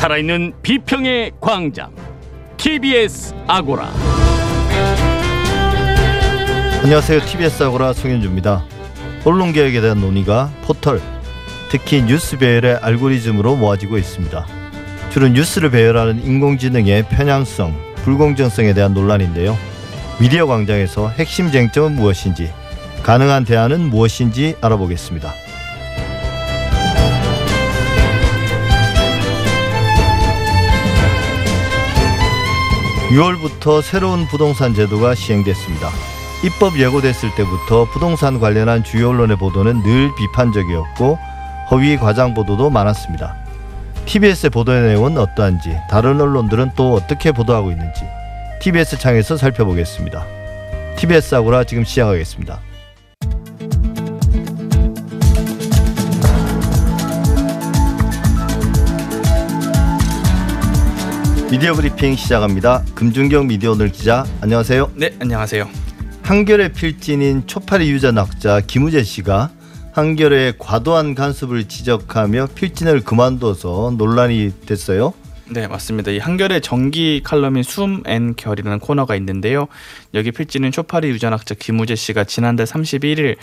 살아있는 비평의 광장 TBS 아고라 안녕하세요. TBS 아고라 송현주입니다. 언론개혁에 대한 논의가 포털, 특히 뉴스 배열의 알고리즘으로 모아지고 있습니다. 주로 뉴스를 배열하는 인공지능의 편향성, 불공정성에 대한 논란인데요. 미디어 광장에서 핵심 쟁점은 무엇인지, 가능한 대안은 무엇인지 알아보겠습니다. 6월부터 새로운 부동산 제도가 시행됐습니다. 입법 예고됐을 때부터 부동산 관련한 주요 언론의 보도는 늘 비판적이었고 허위 과장 보도도 많았습니다. TBS의 보도의 내용은 어떠한지 다른 언론들은 또 어떻게 보도하고 있는지 TBS 창에서 살펴보겠습니다. TBS 아고라 지금 시작하겠습니다. 미디어 브리핑 시작합니다. 금준경 미디어 오늘 기자 안녕하세요. 네, 안녕하세요. 한겨레 필진인 초파리 유전학자 김우재 씨가 한겨레의 과도한 간섭을 지적하며 필진을 그만둬서 논란이 됐어요. 네, 맞습니다. 이 한겨레 정기 칼럼인 숨 and 결이라는 코너가 있는데요. 여기 필진은 초파리 유전학자 김우재 씨가 지난달 31일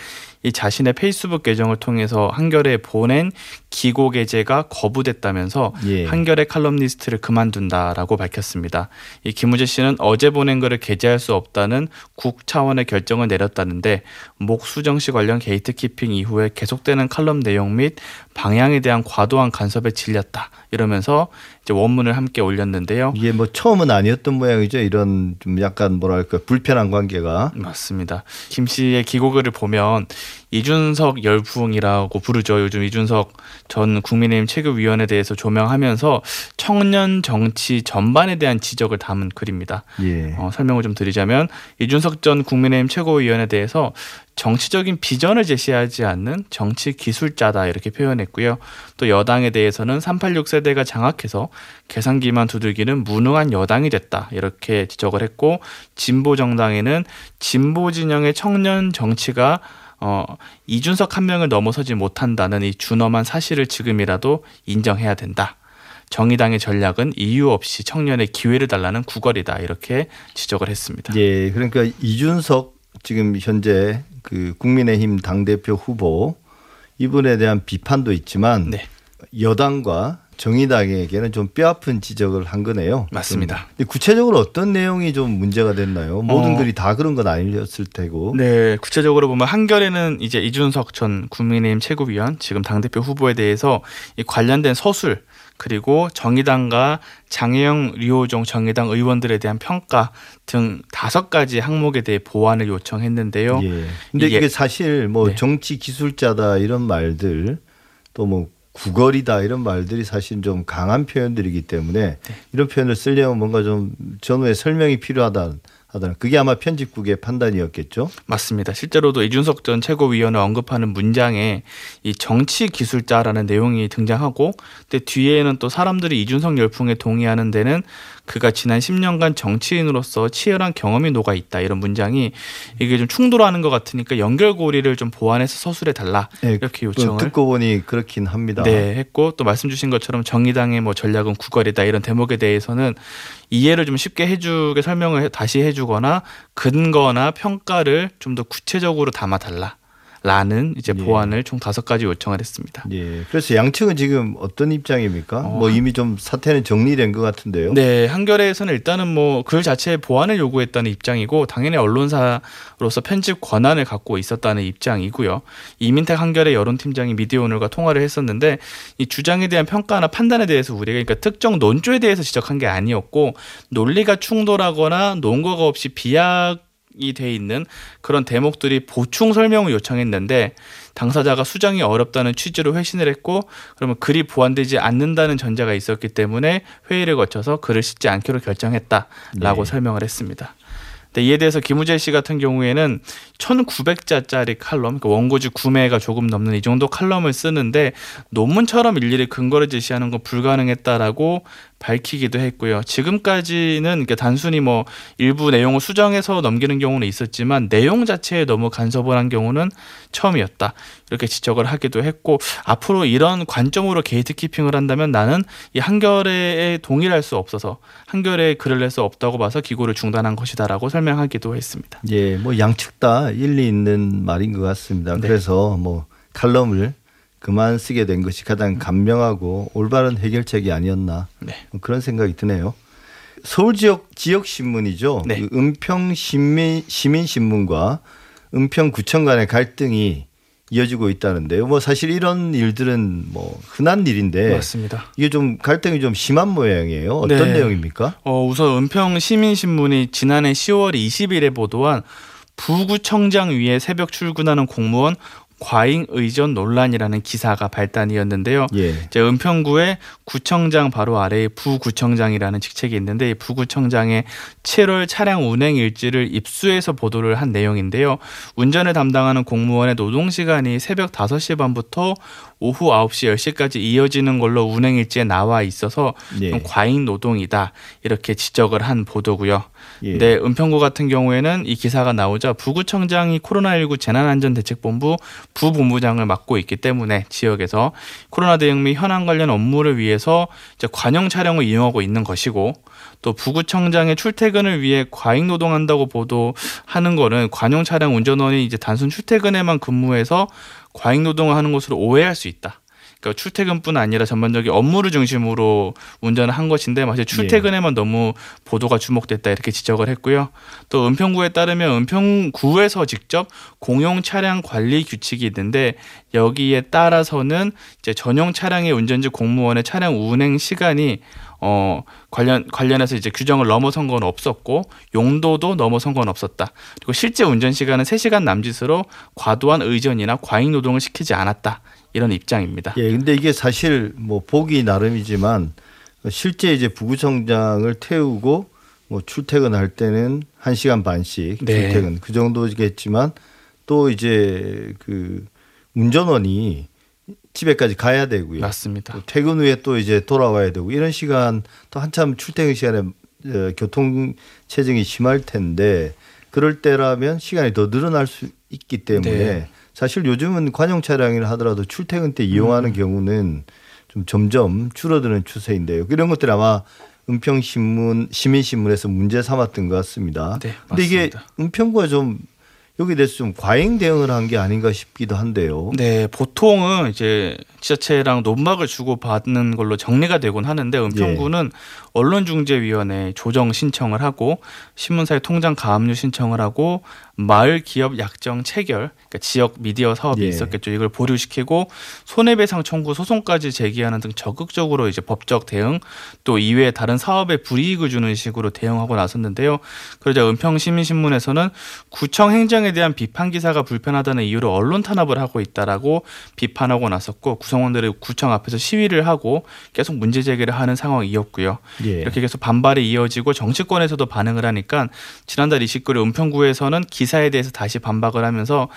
이 자신의 페이스북 계정을 통해서 한겨레에 보낸 기고 게재가 거부됐다면서 예. 한겨레 칼럼니스트를 그만둔다라고 밝혔습니다. 이 김우재 씨는 어제 보낸 글을 게재할 수 없다는 국 차원의 결정을 내렸다는데 목 수정 씨 관련 gatekeeping 이후에 계속되는 칼럼 내용 및 방향에 대한 과도한 간섭에 질렸다 이러면서 이제 원문을 함께 올렸는데요. 이게 뭐 처음은 아니었던 모양이죠. 이런 좀 약간 뭐랄까 불편한 관계가. 맞습니다. 김 씨의 기고글을 보면 이준석 열풍이라고 부르죠. 요즘 이준석 전 국민의힘 최고위원에 대해서 조명하면서 청년 정치 전반에 대한 지적을 담은 글입니다. 예. 어, 설명을 좀 드리자면 이준석 전 국민의힘 최고위원에 대해서 정치적인 비전을 제시하지 않는 정치 기술자다 이렇게 표현했고요. 또 여당에 대해서는 386 세대가 장악해서 계산기만 두들기는 무능한 여당이 됐다 이렇게 지적을 했고 진보 정당에는 진보 진영의 청년 정치가 어, 이준석 한 명을 넘어서지 못한다는 이 준엄한 사실을 지금이라도 인정해야 된다. 정의당의 전략은 이유 없이 청년의 기회를 달라는 구걸이다 이렇게 지적을 했습니다. 예. 그러니까 이준석 지금 현재 그 국민의힘 당 대표 후보 이분에 대한 비판도 있지만 네. 여당과 정의당에게는 좀 뼈아픈 지적을 한 거네요. 맞습니다. 근데 구체적으로 어떤 내용이 좀 문제가 됐나요? 모든 어. 글이 다 그런 건 아니었을 테고. 네, 구체적으로 보면 한겨레는 이제 이준석 전 국민의힘 최고위원 지금 당대표 후보에 대해서 이 관련된 서술 그리고 정의당과 장혜영 리호종 정의당 의원들에 대한 평가 등 다섯 가지 항목에 대해 보완을 요청했는데요. 예. 근데 이게- 이게 사실 뭐 네. 정치 기술자다 이런 말들 또뭐 구걸이다 이런 말들이 사실 좀 강한 표현들이기 때문에 네. 이런 표현을 쓰려면 뭔가 좀 전후에 설명이 필요하다 하더라. 그게 아마 편집국의 판단이었겠죠. 맞습니다. 실제로도 이준석 전 최고위원을 언급하는 문장에 이 정치 기술자라는 내용이 등장하고 근데 뒤에는 또 사람들이 이준석 열풍에 동의하는 데는 그가 지난 10년간 정치인으로서 치열한 경험이 녹아 있다 이런 문장이 이게 좀 충돌하는 것 같으니까 연결고리를 좀 보완해서 서술해 달라 예, 이렇게 또 요청을 듣고 보니 그렇긴 합니다. 네, 했고 또 말씀 주신 것처럼 정의당의 뭐 전략은 구걸이다 이런 대목에 대해서는 이해를 좀 쉽게 해주게 설명을 해- 다시 해주거나 근거나 평가를 좀 더 구체적으로 담아 달라. 라는 이제 예. 보완을 총 다섯 가지 요청을 했습니다. 예. 그래서 양측은 지금 어떤 입장입니까? 어, 뭐 이미 좀 사태는 정리된 것 같은데요. 네, 한겨레에서는 일단은 뭐 글 자체의 보완을 요구했다는 입장이고 당연히 언론사로서 편집 권한을 갖고 있었다는 입장이고요. 이민택 한겨레 여론팀장이 미디어오늘과 통화를 했었는데 이 주장에 대한 평가나 판단에 대해서 우리가 그러니까 특정 논조에 대해서 지적한 게 아니었고 논리가 충돌하거나 논거가 없이 비약 이 돼 있는 그런 대목들이 보충 설명을 요청했는데 당사자가 수정이 어렵다는 취지로 회신을 했고 그러면 글이 보완되지 않는다는 전제가 있었기 때문에 회의를 거쳐서 글을 싣지 않기로 결정했다라고 네. 설명을 했습니다. 이에 대해서 김우재 씨 같은 경우에는 1,900자짜리 칼럼, 그러니까 원고지 구매가 조금 넘는 이 정도 칼럼을 쓰는데 논문처럼 일일이 근거를 제시하는 건 불가능했다라고 밝히기도 했고요. 지금까지는 그러니까 단순히 뭐 일부 내용을 수정해서 넘기는 경우는 있었지만 내용 자체에 너무 간섭을 한 경우는 처음이었다. 이렇게 지적을 하기도 했고 앞으로 이런 관점으로 게이트키핑을 한다면 나는 이 한겨레에 동일할 수 없어서 한겨레에 글을 낼 수 없다고 봐서 기고를 중단한 것이다라고 설명하기도 했습니다. 예, 뭐 양측 다 일리 있는 말인 것 같습니다. 네. 그래서 뭐 칼럼을 그만 쓰게 된 것이 가장 간명하고 올바른 해결책이 아니었나 네. 뭐 그런 생각이 드네요. 서울 지역 지역 신문이죠. 네. 그 은평 시민 시민 신문과 은평 구청 간의 갈등이 이어지고 있다는데요. 뭐 사실 이런 일들은 뭐 흔한 일인데 맞습니다. 이게 좀 갈등이 좀 심한 모양이에요. 어떤 네. 내용입니까? 어, 우선 은평 시민신문이 지난해 10월 20일에 보도한 부구청장 위에 새벽 출근하는 공무원 과잉 의전 논란이라는 기사가 발단이었는데요. 예. 이제 은평구의 구청장 바로 아래에 부구청장이라는 직책이 있는데 이 부구청장의 7월 차량 운행 일지를 입수해서 보도를 한 내용인데요. 운전을 담당하는 공무원의 노동 시간이 새벽 5시 반부터 오후 9시 10시까지 이어지는 걸로 운행 일지에 나와 있어서 예. 좀 과잉 노동이다. 이렇게 지적을 한 보도고요. 예. 네, 은평구 같은 경우에는 이 기사가 나오자 부구청장이 코로나19 재난안전대책본부 부본부장을 맡고 있기 때문에 지역에서 코로나 대응 및 현안 관련 업무를 위해서 이제 관용 차량을 이용하고 있는 것이고 또 부구청장의 출퇴근을 위해 과잉 노동한다고 보도하는 거는 관용 차량 운전원이 이제 단순 출퇴근에만 근무해서 과잉 노동을 하는 것으로 오해할 수 있다. 그러니까 출퇴근뿐 아니라 전반적인 업무를 중심으로 운전을 한 것인데 마치 출퇴근에만 너무 보도가 주목됐다 이렇게 지적을 했고요. 또 은평구에 따르면 은평구에서 직접 공용 차량 관리 규칙이 있는데 여기에 따라서는 이제 전용 차량의 운전지 공무원의 차량 운행 시간이 어 관련 관련해서 이제 규정을 넘어선 건 없었고 용도도 넘어선 건 없었다. 그리고 실제 운전 시간은 3시간 남짓으로 과도한 의전이나 과잉 노동을 시키지 않았다. 이런 입장입니다. 예, 근데 이게 사실 뭐 보기 나름이지만 실제 이제 부구청장을 태우고 뭐 출퇴근할 때는 한 시간 반씩 네. 출퇴근 그 정도겠지만 또 이제 그 운전원이 집에까지 가야 되고요. 맞습니다. 또 퇴근 후에 또 이제 돌아와야 되고 이런 시간 또 한참 출퇴근 시간에 어, 교통 체증이 심할 텐데 그럴 때라면 시간이 더 늘어날 수 있기 때문에 네. 사실 요즘은 관용 차량이라 하더라도 출퇴근 때 이용하는 음. 경우는 좀 점점 줄어드는 추세인데요. 이런 것들 아마 은평 신문 시민 신문에서 문제 삼았던 것 같습니다. 네, 근데 이게 맞습니다. 은평구가 좀 여기에 대해서 좀 과잉 대응을 한 게 아닌가 싶기도 한데요. 네, 보통은 이제 지자체랑 논막을 주고 받는 걸로 정리가 되곤 하는데 은평구는 언론중재위원회 조정 신청을 하고 신문사의 통장 가압류 신청을 하고 마을 기업 약정 체결, 그러니까 지역 미디어 사업이 예. 있었겠죠. 이걸 보류시키고 손해배상 청구 소송까지 제기하는 등 적극적으로 이제 법적 대응 또 이외에 다른 사업에 불이익을 주는 식으로 대응하고 나섰는데요. 그러자 은평시민신문에서는 구청 행정에 대한 비판 기사가 불편하다는 이유로 언론 탄압을 하고 있다라고 비판하고 나섰고 구성원들이 구청 앞에서 시위를 하고 계속 문제 제기를 하는 상황이었고요. 예. 이렇게 계속 반발이 이어지고 정치권에서도 반응을 하니까 지난달 29일 은평구에서는 기사에 대해서 다시 반박을 하면서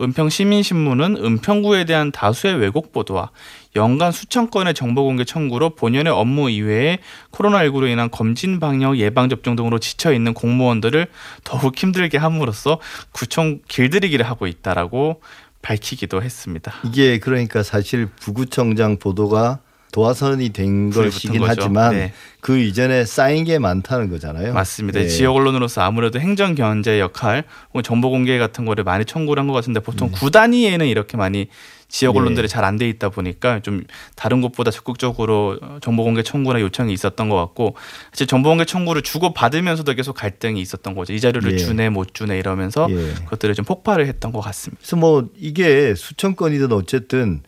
은평 시민신문은 은평구에 대한 다수의 왜곡 보도와 연간 수천 건의 정보 공개 청구로 본연의 업무 이외에 코로나19로 인한 검진 방역 예방 접종 등으로 지쳐 있는 공무원들을 더욱 힘들게 함으로써 구청 길들이기를 하고 있다라고 밝히기도 했습니다. 이게 그러니까 사실 부구청장 보도가 도화선이 된 것이긴. 하지만 네. 그 이전에 쌓인 게 많다는 거잖아요. 맞습니다. 네. 지역 언론으로서 아무래도 행정 견제 역할 혹은 정보 공개 같은 거를 많이 청구를 한 것 같은데 네. 보통 구 단위에는 이렇게 많이 지역 예. 언론들이 잘 안 돼 있다 보니까 좀 다른 곳보다 적극적으로 정보 공개 청구나 요청이 있었던 것 같고 사실 정보 공개 청구를 주고 받으면서도 계속 갈등이 있었던 거죠. 이 자료를 예. 주네 못 주네 이러면서 예. 그것들을 좀 폭발을 했던 것 같습니다. 그래서 뭐 이게 수천 건이든 어쨌든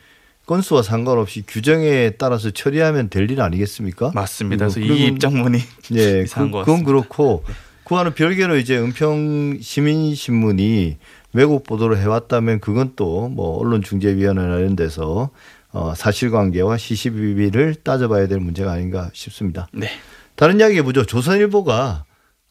건수와 상관없이 규정에 따라서 처리하면 될 일 아니겠습니까? 맞습니다. 그래서 그리고 이 입장문이 예, 그, 것 그건. 그렇고 그와는 별개로 이제 은평 시민 신문이 왜곡 보도를 해왔다면 그건 또 뭐 언론중재위원회나 이런 데서 어, 사실관계와 시시비비를 따져봐야 될 문제가 아닌가 싶습니다. 네. 다른 이야기 해보죠. 조선일보가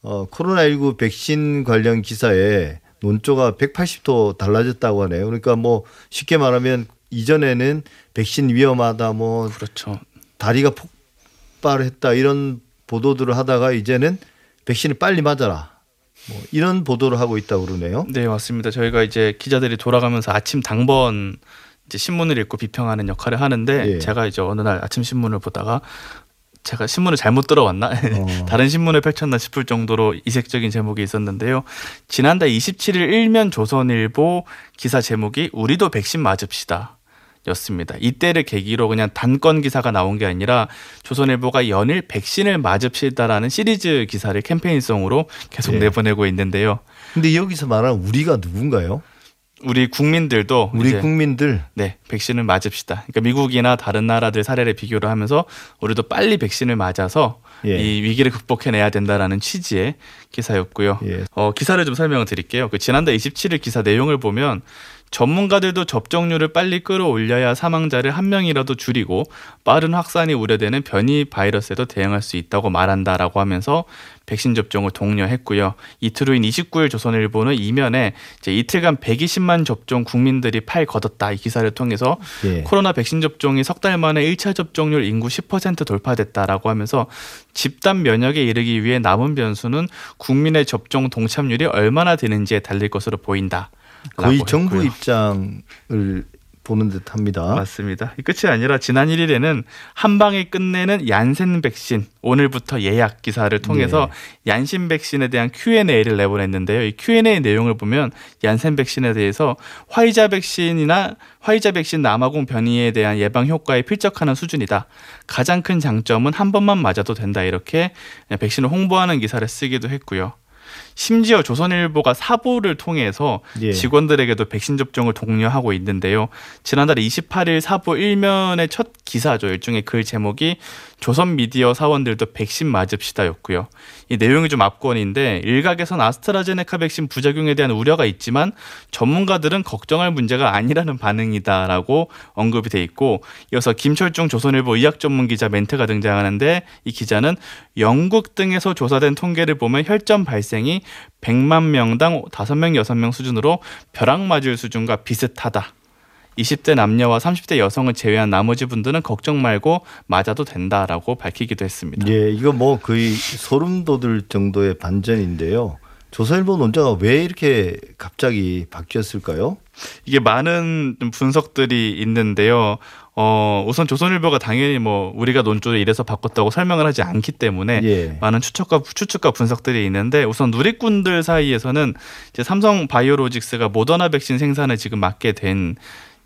어, 코로나19 백신 관련 기사에 논조가 180도 달라졌다고 하네요. 그러니까 뭐 쉽게 말하면 이전에는 백신 위험하다 뭐 그렇죠. 다리가 폭 촉발했다 이런 보도들을 하다가 이제는 백신을 빨리 맞아라. 뭐 이런 보도를 하고 있다고 그러네요. 네, 맞습니다. 저희가 이제 기자들이 돌아가면서 아침 당번 이제 신문을 읽고 비평하는 역할을 하는데 예. 제가 이제 어느 날 아침 신문을 보다가 제가 신문을 잘못 들어왔나 어. 다른 신문을 펼쳤나 싶을 정도로 이색적인 제목이 있었는데요. 지난달 27일 일면 조선일보 기사 제목이 우리도 백신 맞읍시다. 였습니다. 이때를 계기로 그냥 단건 기사가 나온 게 아니라 조선일보가 연일 백신을 맞읍시다라는 시리즈 기사를 캠페인성으로 계속 네. 내보내고 있는데요. 근데 여기서 말하는 우리가 누군가요? 우리 국민들도 우리 국민들 네 백신을 맞읍시다. 그러니까 미국이나 다른 나라들 사례를 비교를 하면서 우리도 빨리 백신을 맞아서 예. 이 위기를 극복해내야 된다라는 취지의 기사였고요. 예. 어, 기사를 좀 설명을 드릴게요. 그 지난달 27일 기사 내용을 보면 전문가들도 접종률을 빨리 끌어올려야 사망자를 한 명이라도 줄이고 빠른 확산이 우려되는 변이 바이러스에도 대응할 수 있다고 말한다라고 하면서 백신 접종을 독려했고요. 이틀 후인 29일 조선일보는 이면에 이틀간 120만 접종 국민들이 팔 걷었다 이 기사를 통해서 예. 코로나 백신 접종이 석 달 만에 1차 접종률 인구 10% 돌파됐다라고 하면서 집단 면역에 이르기 위해 남은 변수는 국민의 접종 동참률이 얼마나 되는지에 달릴 것으로 보인다. 거의 정부 했고요. 입장을 보는 듯합니다. 맞습니다. 이 끝이 아니라 지난 1일에는 한 방에 끝내는 얀센 백신 오늘부터 예약 기사를 통해서 네. 얀신 백신에 대한 Q&A를 내보냈는데요. 이 Q&A 내용을 보면 얀센 백신에 대해서 화이자 백신이나 화이자 백신 남아공 변이에 대한 예방 효과에 필적하는 수준이다. 가장 큰 장점은 한 번만 맞아도 된다. 이렇게 백신을 홍보하는 기사를 쓰기도 했고요. 심지어 조선일보가 사보를 통해서 예. 직원들에게도 백신 접종을 독려하고 있는데요. 지난달 28일 사보 일면의 첫 기사죠. 일종의 글 제목이 조선 미디어 사원들도 백신 맞읍시다였고요. 이 내용이 좀 압권인데 일각에선 아스트라제네카 백신 부작용에 대한 우려가 있지만 전문가들은 걱정할 문제가 아니라는 반응이다라고 언급이 돼 있고 이어서 김철중 조선일보 의학 전문 기자 멘트가 등장하는데 이 기자는 영국 등에서 조사된 통계를 보면 혈전 발생이 100만 명당 5명, 6명 수준으로 벼락 맞을 수준과 비슷하다. 20대 남녀와 30대 여성을 제외한 나머지 분들은 걱정 말고 맞아도 된다라고 밝히기도 했습니다. 예, 이거 뭐 거의 소름 돋을 정도의 반전인데요. 조선일보 논자가 왜 이렇게 갑자기 바뀌었을까요? 이게 많은 좀 분석들이 있는데요. 어, 우선 조선일보가 당연히 뭐 우리가 논조를 이래서 바꿨다고 설명을 하지 않기 때문에 예. 많은 추측과 추측과 분석들이 있는데 우선 누리꾼들 사이에서는 이제 삼성 바이오로직스가 모더나 백신 생산을 지금 맡게 된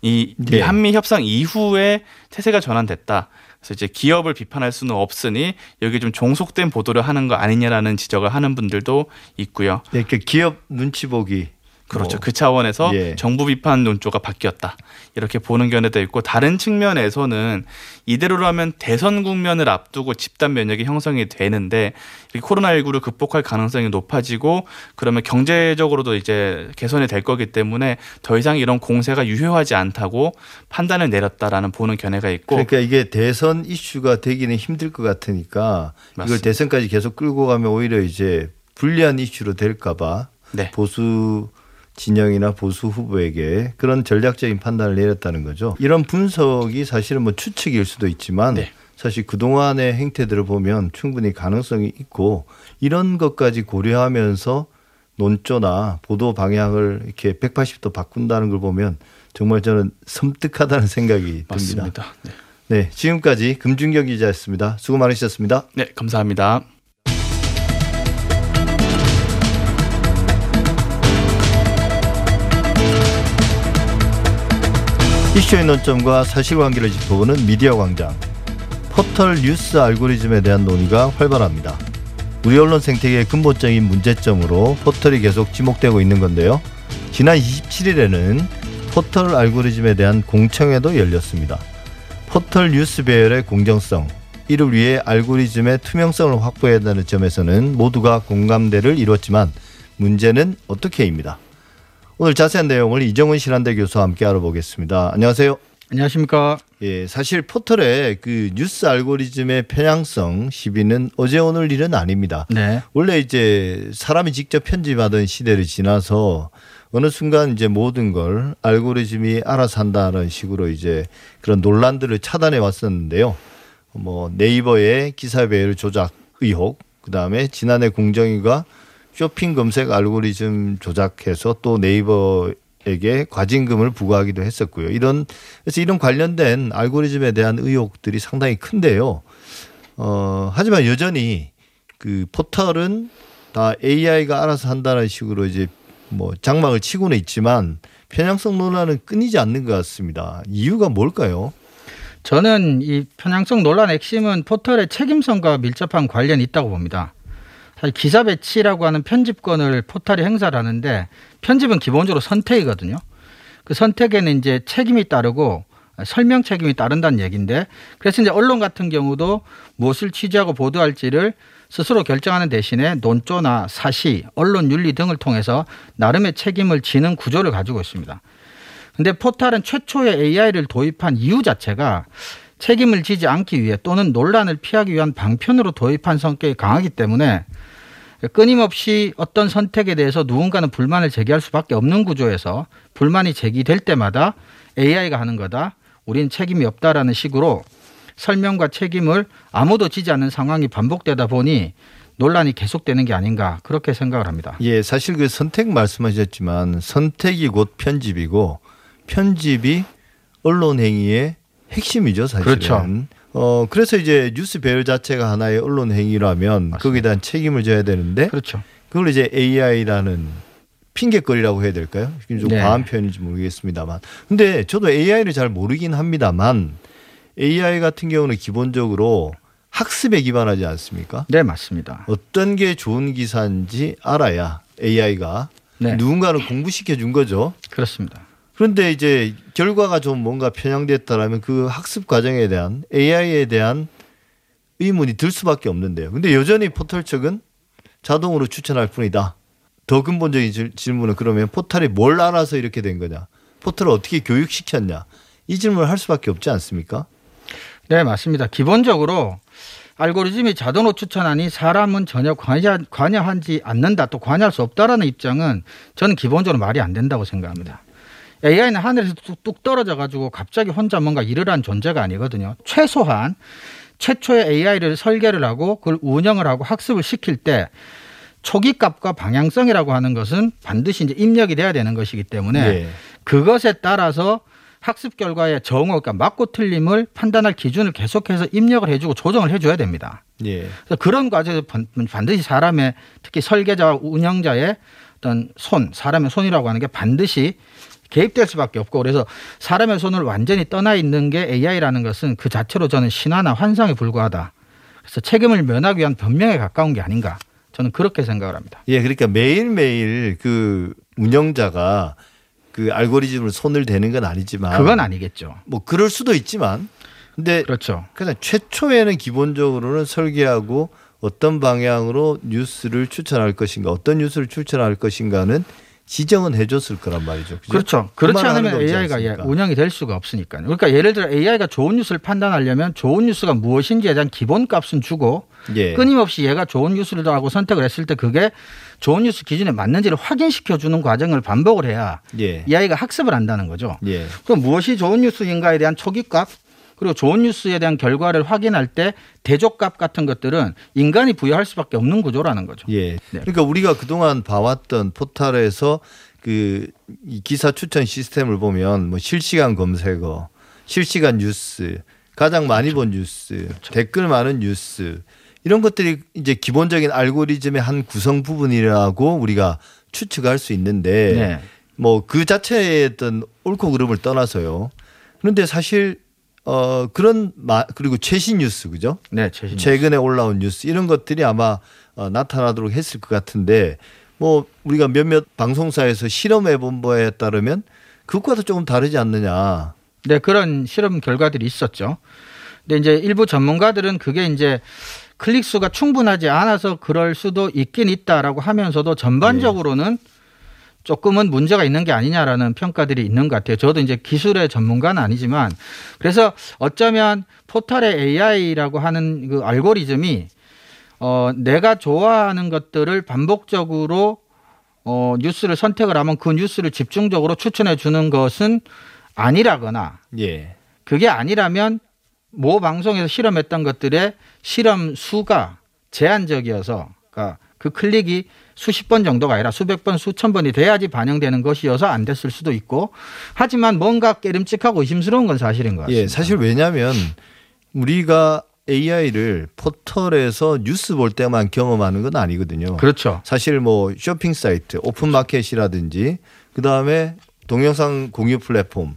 이 네. 한미 협상 이후에 태세가 전환됐다. 그래서 이제 기업을 비판할 수는 없으니 여기 좀 종속된 보도를 하는 거 아니냐라는 지적을 하는 분들도 있고요. 네, 이렇게 기업 눈치 보기. 그렇죠. 뭐, 그 차원에서 예. 정부 비판 논조가 바뀌었다. 이렇게 보는 견해도 있고 다른 측면에서는 이대로라면 대선 국면을 앞두고 집단 면역이 형성이 되는데 이렇게 코로나19를 극복할 가능성이 높아지고 그러면 경제적으로도 이제 개선이 될 거기 때문에 더 이상 이런 공세가 유효하지 않다고 판단을 내렸다라는 보는 견해가 있고 그러니까 이게 대선 이슈가 되기는 힘들 것 같으니까 이걸 맞습니다. 대선까지 계속 끌고 가면 오히려 이제 불리한 이슈로 될까 봐 네. 보수 진영이나 보수 후보에게 그런 전략적인 판단을 내렸다는 거죠. 이런 분석이 사실은 뭐 추측일 수도 있지만 네. 사실 그동안의 행태들을 보면 충분히 가능성이 있고 이런 것까지 고려하면서 논조나 보도 방향을 이렇게 180도 바꾼다는 걸 보면 정말 저는 섬뜩하다는 생각이 듭니다. 맞습니다. 네. 네, 지금까지 금준경 기자였습니다. 수고 많으셨습니다. 네, 감사합니다. 이슈의 논점과 사실관계를 짚어보는 미디어 광장. 포털 뉴스 알고리즘에 대한 논의가 활발합니다. 우리 언론 생태계의 근본적인 문제점으로 포털이 계속 지목되고 있는 건데요. 지난 27일에는 포털 알고리즘에 대한 공청회도 열렸습니다. 포털 뉴스 배열의 공정성, 이를 위해 알고리즘의 투명성을 확보해야 한다는 점에서는 모두가 공감대를 이뤘지만 문제는 어떻게입니다. 오늘 자세한 내용을 이정은 신한대 교수와 함께 알아보겠습니다. 안녕하세요. 안녕하십니까. 예, 사실 포털의 그 뉴스 알고리즘의 편향성 시비는 어제 오늘 일은 아닙니다. 네. 원래 이제 사람이 직접 편집하던 시대를 지나서 어느 순간 이제 모든 걸 알고리즘이 알아서 한다는 식으로 이제 그런 논란들을 차단해 왔었는데요. 뭐 네이버의 기사 배열 조작 의혹, 그 다음에 지난해 공정위가 쇼핑 검색 알고리즘 조작해서 또 네이버에게 과징금을 부과하기도 했었고요. 이런 그래서 이런 관련된 알고리즘에 대한 의혹들이 상당히 큰데요. 어, 하지만 여전히 그 포털은 다 AI가 알아서 한다는 식으로 이제 뭐 장막을 치고는 있지만 편향성 논란은 끊이지 않는 것 같습니다. 이유가 뭘까요? 저는 이 편향성 논란의 핵심은 포털의 책임성과 밀접한 관련이 있다고 봅니다. 기사 배치라고 하는 편집권을 포털이 행사를 하는데 편집은 기본적으로 선택이거든요. 그 선택에는 이제 책임이 따르고 설명 책임이 따른다는 얘기인데 그래서 이제 언론 같은 경우도 무엇을 취재하고 보도할지를 스스로 결정하는 대신에 논조나 사시, 언론 윤리 등을 통해서 나름의 책임을 지는 구조를 가지고 있습니다. 근데 포탈은 최초의 AI를 도입한 이유 자체가 책임을 지지 않기 위해 또는 논란을 피하기 위한 방편으로 도입한 성격이 강하기 때문에 끊임없이 어떤 선택에 대해서 누군가는 불만을 제기할 수밖에 없는 구조에서 불만이 제기될 때마다 AI가 하는 거다. 우린 책임이 없다라는 식으로 설명과 책임을 아무도 지지 않는 상황이 반복되다 보니 논란이 계속되는 게 아닌가 그렇게 생각을 합니다. 예, 사실 그 선택 말씀하셨지만 선택이 곧 편집이고 편집이 언론 행위의 핵심이죠, 사실은. 그렇죠. 어, 그래서 이제 뉴스 배열 자체가 하나의 언론 행위라면 거기에 대한 책임을 져야 되는데 그렇죠. 그걸 이제 AI라는 핑계거리라고 해야 될까요? 좀 네. 과한 표현인지 모르겠습니다만. 근데 저도 AI를 잘 모르긴 합니다만 AI 같은 경우는 기본적으로 학습에 기반하지 않습니까? 네, 맞습니다. 어떤 게 좋은 기사인지 알아야 AI가 네. 누군가는 공부시켜 준 거죠. 그렇습니다. 그런데 이제 결과가 좀 뭔가 편향됐다라면 그 학습 과정에 대한 AI에 대한 의문이 들 수밖에 없는데요. 근데 여전히 포털 측은 자동으로 추천할 뿐이다. 더 근본적인 질- 질문은 그러면 포털이 뭘 알아서 이렇게 된 거냐? 포털을 어떻게 교육시켰냐? 이 질문을 할 수밖에 없지 않습니까? 네, 맞습니다. 기본적으로 알고리즘이 자동으로 추천하니 사람은 전혀 관여, 관여하지 않는다, 또 관여할 수 없다라는 입장은 저는 기본적으로 말이 안 된다고 생각합니다. AI는 하늘에서 뚝뚝 떨어져 가지고 갑자기 혼자 뭔가 일을 한 존재가 아니거든요. 최소한 최초의 AI를 설계를 하고 그걸 운영을 하고 학습을 시킬 때 초기 값과 방향성이라고 하는 것은 반드시 이제 입력이 돼야 되는 것이기 때문에 예. 그것에 따라서 학습 결과의 정오, 그러니까 맞고 틀림을 판단할 기준을 계속해서 입력을 해주고 조정을 해줘야 됩니다. 예. 그래서 그런 과정에서 반- 반드시 사람의 특히 설계자와 운영자의 어떤 손, 사람의 손이라고 하는 게 반드시 개입될 수밖에 없고 그래서 사람의 손을 완전히 떠나 있는 게 AI라는 것은 그 자체로 저는 신화나 환상에 불과하다. 그래서 책임을 면하기 위한 변명에 가까운 게 아닌가. 저는 그렇게 생각을 합니다. 예, 그러니까 매일매일 그 운영자가 그 알고리즘을 손을 대는 건 아니지만 그건 아니겠죠. 뭐 그럴 수도 있지만 근데 그렇죠. 그냥 최초에는 기본적으로는 설계하고 어떤 방향으로 뉴스를 추천할 것인가, 어떤 뉴스를 추천할 것인가는 지정은 해줬을 거란 말이죠. 그죠? 그렇죠. 그렇지 그렇게 하지 않으면 AI가 예? 운영이 될 수가 없으니까요. 그러니까 예를 들어 AI가 좋은 뉴스를 판단하려면 좋은 뉴스가 무엇인지에 대한 기본값은 주고 예. 끊임없이 얘가 좋은 뉴스를 하고 선택을 했을 때 그게 좋은 뉴스 기준에 맞는지를 확인시켜 주는 과정을 반복을 해야 예. 이 아이가 학습을 한다는 거죠. 예. 그럼 무엇이 좋은 뉴스인가에 대한 초기값 그리고 좋은 뉴스에 대한 결과를 확인할 때 대조값 같은 것들은 인간이 부여할 수밖에 없는 구조라는 거죠. 예. 그러니까 우리가 그동안 봐왔던 포털에서 그이 기사 추천 시스템을 보면 뭐 실시간 검색어, 실시간 뉴스, 가장 많이 본 뉴스, 댓글 많은 뉴스 이런 것들이 이제 기본적인 알고리즘의 한 구성 부분이라고 우리가 추측할 수 있는데 네. 뭐그 자체의 어떤 옳고 그름을 떠나서요. 그런데 사실 어 그런 마 그리고 최신 뉴스 그죠? 네, 최신. 최근에 올라온 뉴스 이런 것들이 아마 어, 나타나도록 했을 것 같은데 뭐 우리가 몇몇 방송사에서 실험해 본 바에 따르면 그것과도 조금 다르지 않느냐. 네, 그런 실험 결과들이 있었죠. 근데 이제 일부 전문가들은 그게 이제 클릭 수가 충분하지 않아서 그럴 수도 있긴 있다라고 하면서도 전반적으로는 조금은 문제가 있는 게 아니냐라는 평가들이 있는 것 같아요. 저도 이제 기술의 전문가는 아니지만 그래서 어쩌면 포털의 AI라고 하는 그 알고리즘이 어 내가 좋아하는 것들을 반복적으로 어 뉴스를 선택을 하면 그 뉴스를 집중적으로 추천해 주는 것은 아니라거나 예. 그게 아니라면 모 방송에서 실험했던 것들의 실험 수가 제한적이어서 그러니까 그 클릭이 수십 번 정도가 아니라 수백 번, 수천 번이 돼야지 반영되는 것이어서 안 됐을 수도 있고 하지만 뭔가 깨름칙하고 의심스러운 건 사실인 것 같습니다. 예, 사실 왜냐하면 우리가 AI를 포털에서 뉴스 볼 때만 경험하는 건 아니거든요. 그렇죠. 사실 뭐 쇼핑 사이트, 오픈 마켓이라든지 그 다음에 동영상 공유 플랫폼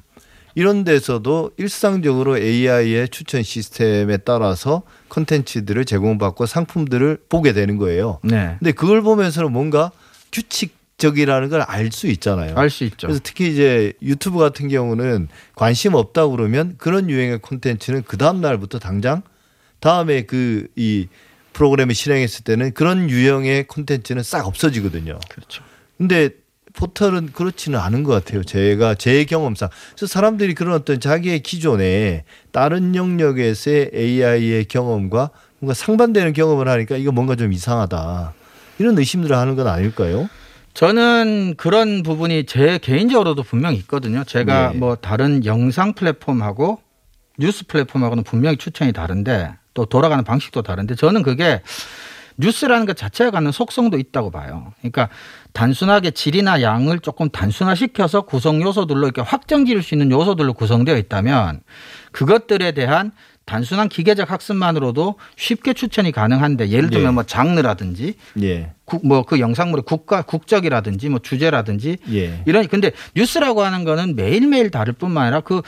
이런 데서도 일상적으로 AI의 추천 시스템에 따라서 컨텐츠들을 제공받고 상품들을 보게 되는 거예요. 네. 근데 그걸 보면서는 뭔가 규칙 적이라는 걸 알 수 있잖아요. 알 수 있죠. 그래서 특히 이제 유튜브 같은 경우는 관심 없다 그러면 그런 유행의 콘텐츠는 그 다음 날부터 당장 다음에 그 이 프로그램을 실행했을 때는 그런 유형의 콘텐츠는 싹 없어지거든요. 그렇죠. 근데 포털은 그렇지는 않은 것 같아요. 제가 제 경험상. 그래서 사람들이 그런 어떤 자기의 기존에 다른 영역에서의 AI의 경험과 뭔가 상반되는 경험을 하니까 이거 뭔가 좀 이상하다. 이런 의심들을 하는 건 아닐까요? 저는 그런 부분이 제 개인적으로도 분명히 있거든요. 제가 네. 뭐 다른 영상 플랫폼하고 뉴스 플랫폼하고는 분명히 추천이 다른데 또 돌아가는 방식도 다른데 저는 그게 뉴스라는 것 자체가 갖는 속성도 있다고 봐요. 그러니까 단순하게 질이나 양을 조금 단순화시켜서 구성 요소들로 이렇게 확정 지을 수 있는 요소들로 구성되어 있다면 그것들에 대한 단순한 기계적 학습만으로도 쉽게 추천이 가능한데 예를 들면 네. 뭐 장르라든지 예. 뭐그 영상물의 국가 국적이라든지 뭐 주제라든지 예. 이런 근데 뉴스라고 하는 거는 매일매일 다를 뿐만 아니라 그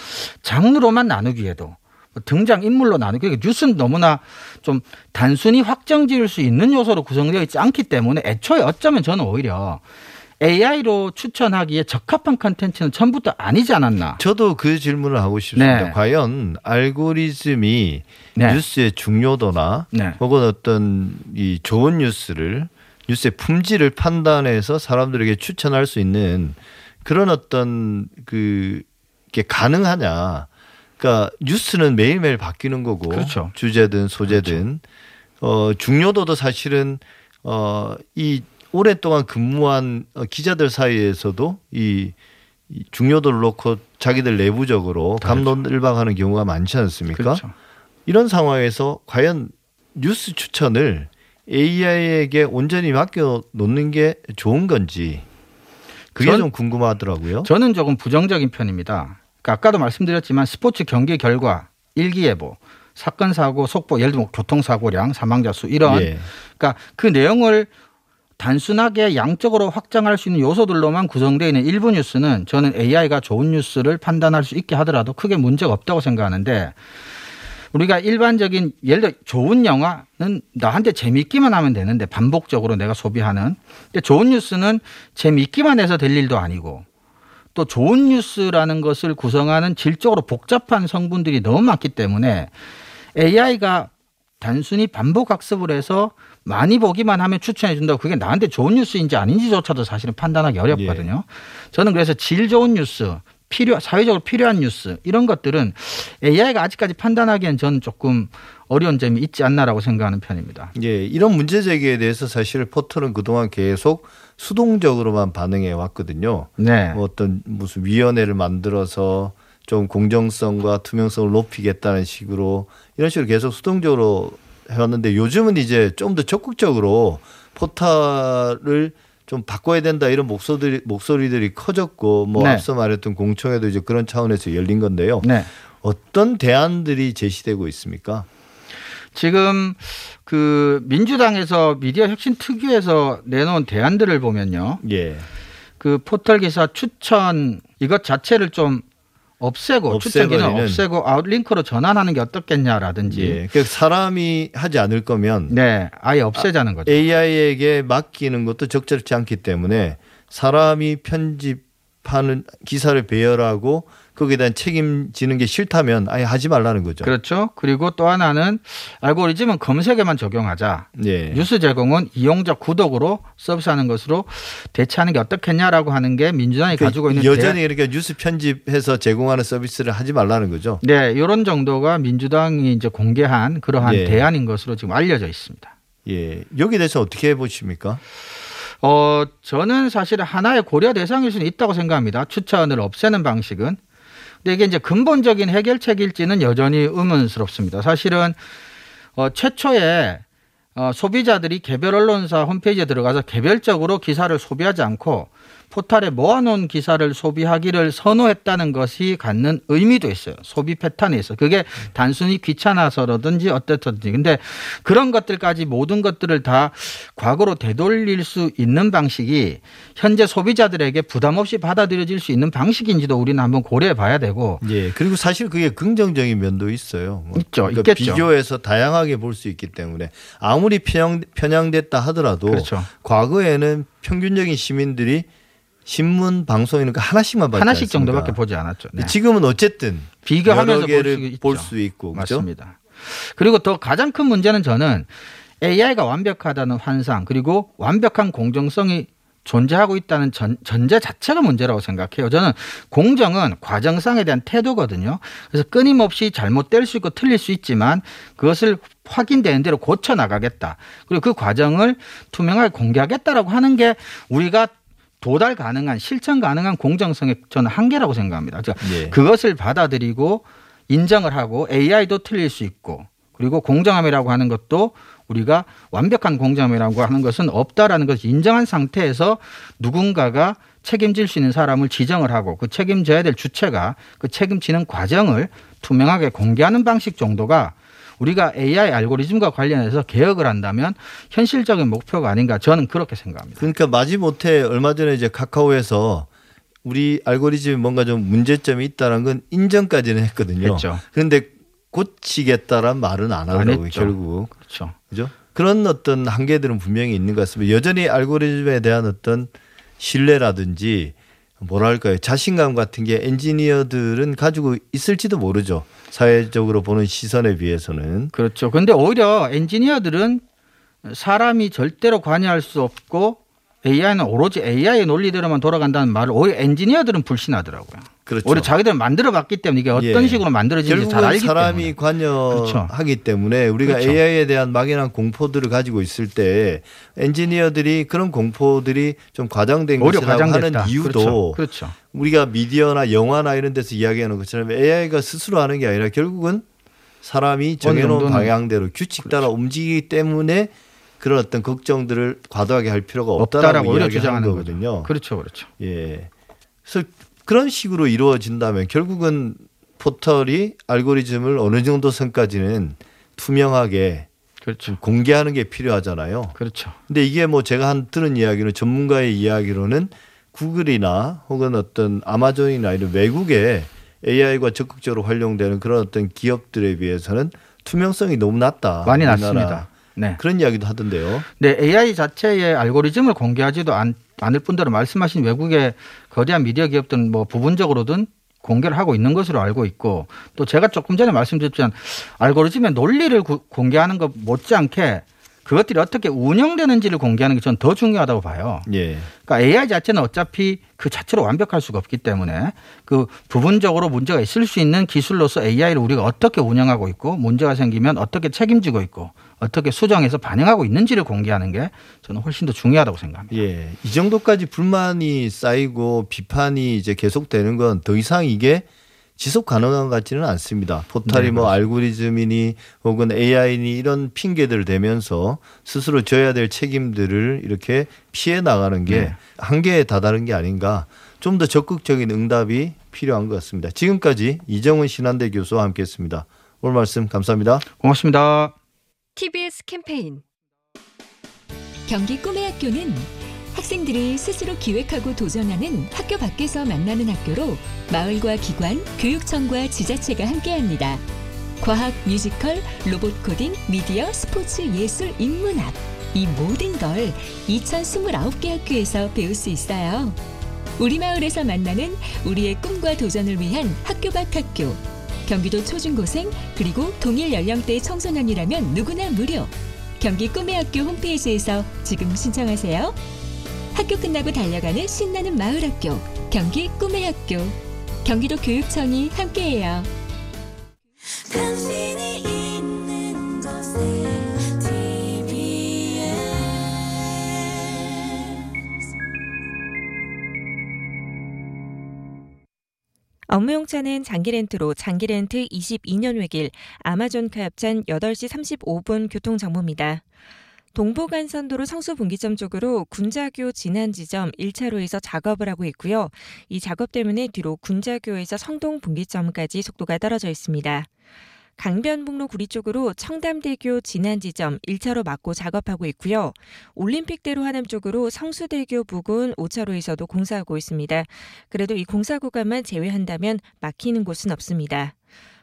장르로만 나누기에도 뭐 등장 인물로 나누기 그러니까 뉴스는 너무나 좀 단순히 확정 지을 수 있는 요소로 구성되어 있지 않기 때문에 애초에 어쩌면 저는 오히려 AI로 추천하기에 적합한 컨텐츠는 처음부터 아니지 않았나. 저도 그 질문을 하고 싶습니다. 네. 과연 알고리즘이 네. 뉴스의 중요도나 네. 혹은 어떤 이 좋은 뉴스를 뉴스의 품질을 판단해서 사람들에게 추천할 수 있는 그런 어떤 그게 가능하냐. 그러니까 뉴스는 매일매일 바뀌는 거고 그렇죠. 주제든 소재든 어 중요도도 사실은 어이 오랫동안 근무한 어, 기자들 사이에서도 이, 이 중요도를 놓고 자기들 내부적으로 감론을박하는 경우가 많지 않습니까? 그렇죠. 이런 상황에서 과연 뉴스 추천을 AI에게 온전히 맡겨 놓는 게 좋은 건지 그게 전- 좀 궁금하더라고요. 저는 조금 부정적인 편입니다. 그러니까 아까도 말씀드렸지만 스포츠 경기 결과 일기예보, 사건 사고 속보, 예를 들면 교통사고량, 사망자 수 이런 예. 그러니까 그 내용을 단순하게 양적으로 확장할 수 있는 요소들로만 구성되어 있는 일부 뉴스는 저는 AI가 좋은 뉴스를 판단할 수 있게 하더라도 크게 문제가 없다고 생각하는데 우리가 일반적인 예를 들어 좋은 영화는 나한테 재미있기만 하면 되는데 반복적으로 내가 소비하는 근데 좋은 뉴스는 재미있기만 해서 될 일도 아니고 또 좋은 뉴스라는 것을 구성하는 질적으로 복잡한 성분들이 너무 많기 때문에 AI가 단순히 반복 학습을 해서 많이 보기만 하면 추천해 준다고 그게 나한테 좋은 뉴스인지 아닌지조차도 사실은 판단하기 어렵거든요. 저는 그래서 질 좋은 뉴스, 필요 사회적으로 필요한 뉴스 이런 것들은 AI가 아직까지 판단하기엔 저는 조금 어려운 점이 있지 않나라고 생각하는 편입니다. 예, 이런 문제 제기에 대해서 사실 포털은 그동안 계속 수동적으로만 반응해 왔거든요. 네. 뭐 어떤 무슨 위원회를 만들어서 좀 공정성과 투명성을 높이겠다는 식으로 이런 식으로 계속 수동적으로 해왔는데 요즘은 이제 좀 더 적극적으로 포탈을 좀 바꿔야 된다 이런 목소리들이 목소리들이 커졌고 뭐 네. 앞서 말했던 공청회도 이제 그런 차원에서 열린 건데요. 네. 어떤 대안들이 제시되고 있습니까? 지금 그 민주당에서 미디어 혁신 특위에서 내놓은 대안들을 보면요. 예. 그 포털 기사 추천 이것 자체를 좀 없애고 추천 기능 없애버리는. 없애고 아웃링크로 전환하는 게 어떻겠냐라든지 예. 그 사람이 하지 않을 거면 네 아예 없애자는 거죠. AI에게 맡기는 것도 적절치 않기 때문에 사람이 편집하는 기사를 배열하고 거기에 대한 책임지는 게 싫다면 아예 하지 말라는 거죠. 그렇죠. 그리고 또 하나는 알고리즘은 검색에만 적용하자. 예. 뉴스 제공은 이용자 구독으로 서비스하는 것으로 대체하는 게 어떻겠냐라고 하는 게 민주당이 그 가지고 있는 여전히 이렇게 뉴스 편집해서 제공하는 서비스를 하지 말라는 거죠. 네, 이런 정도가 민주당이 이제 공개한 그러한 예. 대안인 것으로 지금 알려져 있습니다. 예. 여기에 대해서 어떻게 보십니까? 어, 저는 사실 하나의 고려 대상일 수는 있다고 생각합니다. 추천을 없애는 방식은. 근데 이게 이제 근본적인 해결책일지는 여전히 의문스럽습니다. 사실은 어, 최초에 어, 소비자들이 개별 언론사 홈페이지에 들어가서 개별적으로 기사를 소비하지 않고 포탈에 모아놓은 기사를 소비하기를 선호했다는 것이 갖는 의미도 있어요. 소비 패턴에 있어. 그게 단순히 귀찮아서라든지 어떻든지. 근데 그런 것들까지 모든 것들을 다 과거로 되돌릴 수 있는 방식이 현재 소비자들에게 부담 없이 받아들여질 수 있는 방식인지도 우리는 한번 고려해 봐야 되고. 예. 그리고 사실 그게 긍정적인 면도 있어요. 뭐 있죠. 그러니까 있겠죠. 비교해서 다양하게 볼 수 있기 때문에 아무리 편향, 편향됐다 하더라도 그렇죠. 과거에는 평균적인 시민들이 신문 방송 이런 거 하나씩만 봤지 하나씩 않습니까? 정도밖에 보지 않았죠. 네. 지금은 어쨌든 비교하면서. 볼 수 있고 그렇죠? 맞습니다. 그리고 더 가장 큰 문제는 저는 AI가 완벽하다는 환상 그리고 완벽한 공정성이 존재하고 있다는 전, 전제 자체가 문제라고 생각해요. 저는 공정은 과정상에 대한 태도거든요. 그래서 끊임없이 잘못될 수 있고 틀릴 수 있지만 그것을 확인되는 대로 고쳐 나가겠다. 그리고 그 과정을 투명하게 공개하겠다라고 하는 게 우리가 도달 가능한 실천 가능한 공정성의 저는 한계라고 생각합니다. 그러니까 예. 그것을 받아들이고 인정을 하고 AI도 틀릴 수 있고 그리고 공정함이라고 하는 것도 우리가 완벽한 공정함이라고 하는 것은 없다라는 것을 인정한 상태에서 누군가가 책임질 수 있는 사람을 지정을 하고 그 책임져야 될 주체가 그 책임지는 과정을 투명하게 공개하는 방식 정도가 우리가 AI 알고리즘과 관련해서 개혁을 한다면 현실적인 목표가 아닌가 저는 그렇게 생각합니다. 그러니까 마지못해 얼마 전에 이제 카카오에서 우리 알고리즘에 뭔가 좀 문제점이 있다는 건 인정까지는 했거든요. 했죠. 그런데 고치겠다란 말은 안 하더라고요, 했죠. 결국. 그렇죠. 그죠? 그런 어떤 한계들은 분명히 있는 것 같습니다. 여전히 알고리즘에 대한 어떤 신뢰라든지 뭐랄까요 자신감 같은 게 엔지니어들은 가지고 있을지도 모르죠. 사회적으로 보는 시선에 비해서는 그렇죠. 근데 오히려 엔지니어들은 사람이 절대로 관여할 수 없고 AI는 오로지 AI의 논리대로만 돌아간다는 말을 오히려 엔지니어들은 불신하더라고요. 그렇죠. 오히려 자기들은 만들어봤기 때문에 이게 어떤 예. 식으로 만들어지는지 잘 알기 사람이 때문에. 관여하기 때문에 우리가 그렇죠. AI에 대한 막연한 공포들을 가지고 있을 때 엔지니어들이 그런 공포들이 좀 과장된 것이라고 과장됐다. 하는 이유도 그렇죠. 그렇죠. 우리가 미디어나 영화나 이런 데서 이야기하는 것처럼 AI가 스스로 하는 게 아니라 결국은 사람이 정해놓은 방향대로 규칙 따라 움직이기 때문에 그런 어떤 걱정들을 과도하게 할 필요가 없다라고, 없다라고 오히려 이야기하는 주장하는 거거든요. 그렇죠. 그렇죠. 예. 그래서 그런 식으로 이루어진다면 결국은 포털이 알고리즘을 어느 정도 선까지는 투명하게 그렇죠. 공개하는 게 필요하잖아요. 그렇죠. 근데 이게 뭐 제가 한 들은 이야기는 전문가의 이야기로는 구글이나 혹은 어떤 아마존이나 이런 외국의 AI가 적극적으로 활용되는 그런 어떤 기업들에 비해서는 투명성이 너무 낮다. 많이. 낮습니다. 네. 그런 이야기도 하던데요. 네, AI 자체의 알고리즘을 공개하지도 않, 않을 뿐더러 말씀하신 외국의 거대한 미디어 기업들은 뭐 부분적으로든 공개를 하고 있는 것으로 알고 있고 또 제가 조금 전에 말씀드렸지만 알고리즘의 논리를 구- 공개하는 것 못지않게 그것들이 어떻게 운영되는지를 공개하는 게 저는 더 중요하다고 봐요. 예. 그러니까 AI 자체는 어차피 그 자체로 완벽할 수가 없기 때문에 그 부분적으로 문제가 있을 수 있는 기술로서 AI를 우리가 어떻게 운영하고 있고 문제가 생기면 어떻게 책임지고 있고 어떻게 수정해서 반영하고 있는지를 공개하는 게 저는 훨씬 더 중요하다고 생각합니다. 예. 이 정도까지 불만이 쌓이고 비판이 이제 계속되는 건 더 이상 이게 지속 가능한 것 같지는 않습니다. 포탈이 네, 뭐 알고리즘이니 혹은 AI니 이런 핑계들 대면서 스스로 져야 될 책임들을 이렇게 피해 나가는 게 네. 한계에 다다른 게 아닌가. 좀 더 적극적인 응답이 필요한 것 같습니다. 지금까지 이정훈 신한대 교수와 함께했습니다. 오늘 말씀 감사합니다. 고맙습니다. TBS 캠페인 경기 꿈의 학교는 학생들이 스스로 기획하고 도전하는 학교 밖에서 만나는 학교로 마을과 기관, 교육청과 지자체가 함께합니다. 과학, 뮤지컬, 로봇 코딩, 미디어, 스포츠, 예술, 인문학 이 모든 걸 2029개 학교에서 배울 수 있어요. 우리 마을에서 만나는 우리의 꿈과 도전을 위한 학교 밖 학교. 경기도 초중고생 그리고 동일 연령대의 청소년이라면 누구나 무료. 경기 꿈의 학교 홈페이지에서 지금 신청하세요. 학교 끝나고 달려가는 신나는 마을 학교, 경기 꿈의 학교. 경기도 교육청이 함께해요. 업무용차는 장기 렌트로 장기 렌트 22년 외길 아마존 가협찬 8시 35분 교통 정보입니다. 동부간선도로 성수분기점 쪽으로 군자교 진안 지점 1차로에서 작업을 하고 있고요. 이 작업 때문에 뒤로 군자교에서 성동분기점까지 속도가 떨어져 있습니다. 강변북로 구리 쪽으로 청담대교 진안 지점 1차로 막고 작업하고 있고요. 올림픽대로 하남 쪽으로 성수대교 부근 5차로에서도 공사하고 있습니다. 그래도 이 공사 구간만 제외한다면 막히는 곳은 없습니다.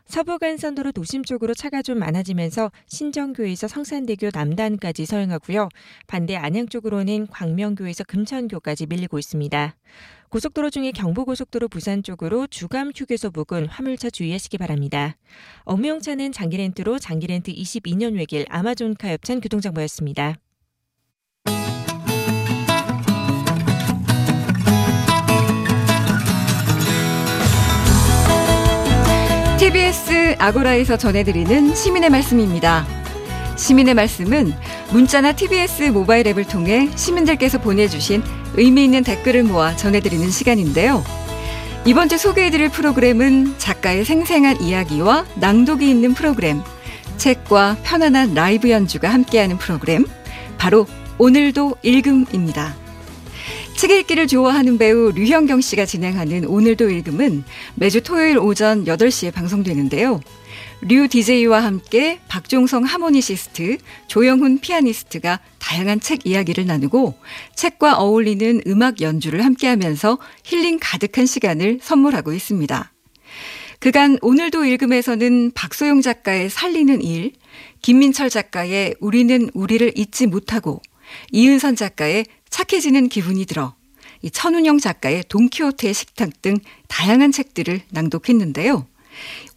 서부간선도로 도심 쪽으로 차가 좀 많아지면서 신정교에서 성산대교 남단까지 서행하고요. 반대 안양 쪽으로는 광명교에서 금천교까지 밀리고 있습니다. 고속도로 중에 경부고속도로 부산 쪽으로 주감 휴게소 부근 화물차 주의하시기 바랍니다. 업무용차는 장기렌트로 장기렌트 22년 외길 아마존카 협찬 교통정보였습니다. TBS 아고라에서 전해드리는 시민의 말씀입니다. 시민의 말씀은 문자나 TBS 모바일 앱을 통해 시민들께서 보내주신 의미 있는 댓글을 모아 전해드리는 시간인데요. 이번 주 소개해드릴 프로그램은 작가의 생생한 이야기와 낭독이 있는 프로그램, 책과 편안한 라이브 연주가 함께하는 프로그램, 바로 오늘도 읽음입니다. 책 읽기를 좋아하는 배우 류현경 씨가 진행하는 오늘도 읽음은 매주 토요일 오전 8시에 방송되는데요. 류 DJ와 함께 박종성 하모니시스트, 조영훈 피아니스트가 다양한 책 이야기를 나누고 책과 어울리는 음악 연주를 함께 하면서 힐링 가득한 시간을 선물하고 있습니다. 그간 오늘도 읽음에서는 박소영 작가의 살리는 일, 김민철 작가의 우리는 우리를 잊지 못하고 이은선 작가의 착해지는 기분이 들어 이 천운영 작가의 돈키호테의 식탁 등 다양한 책들을 낭독했는데요.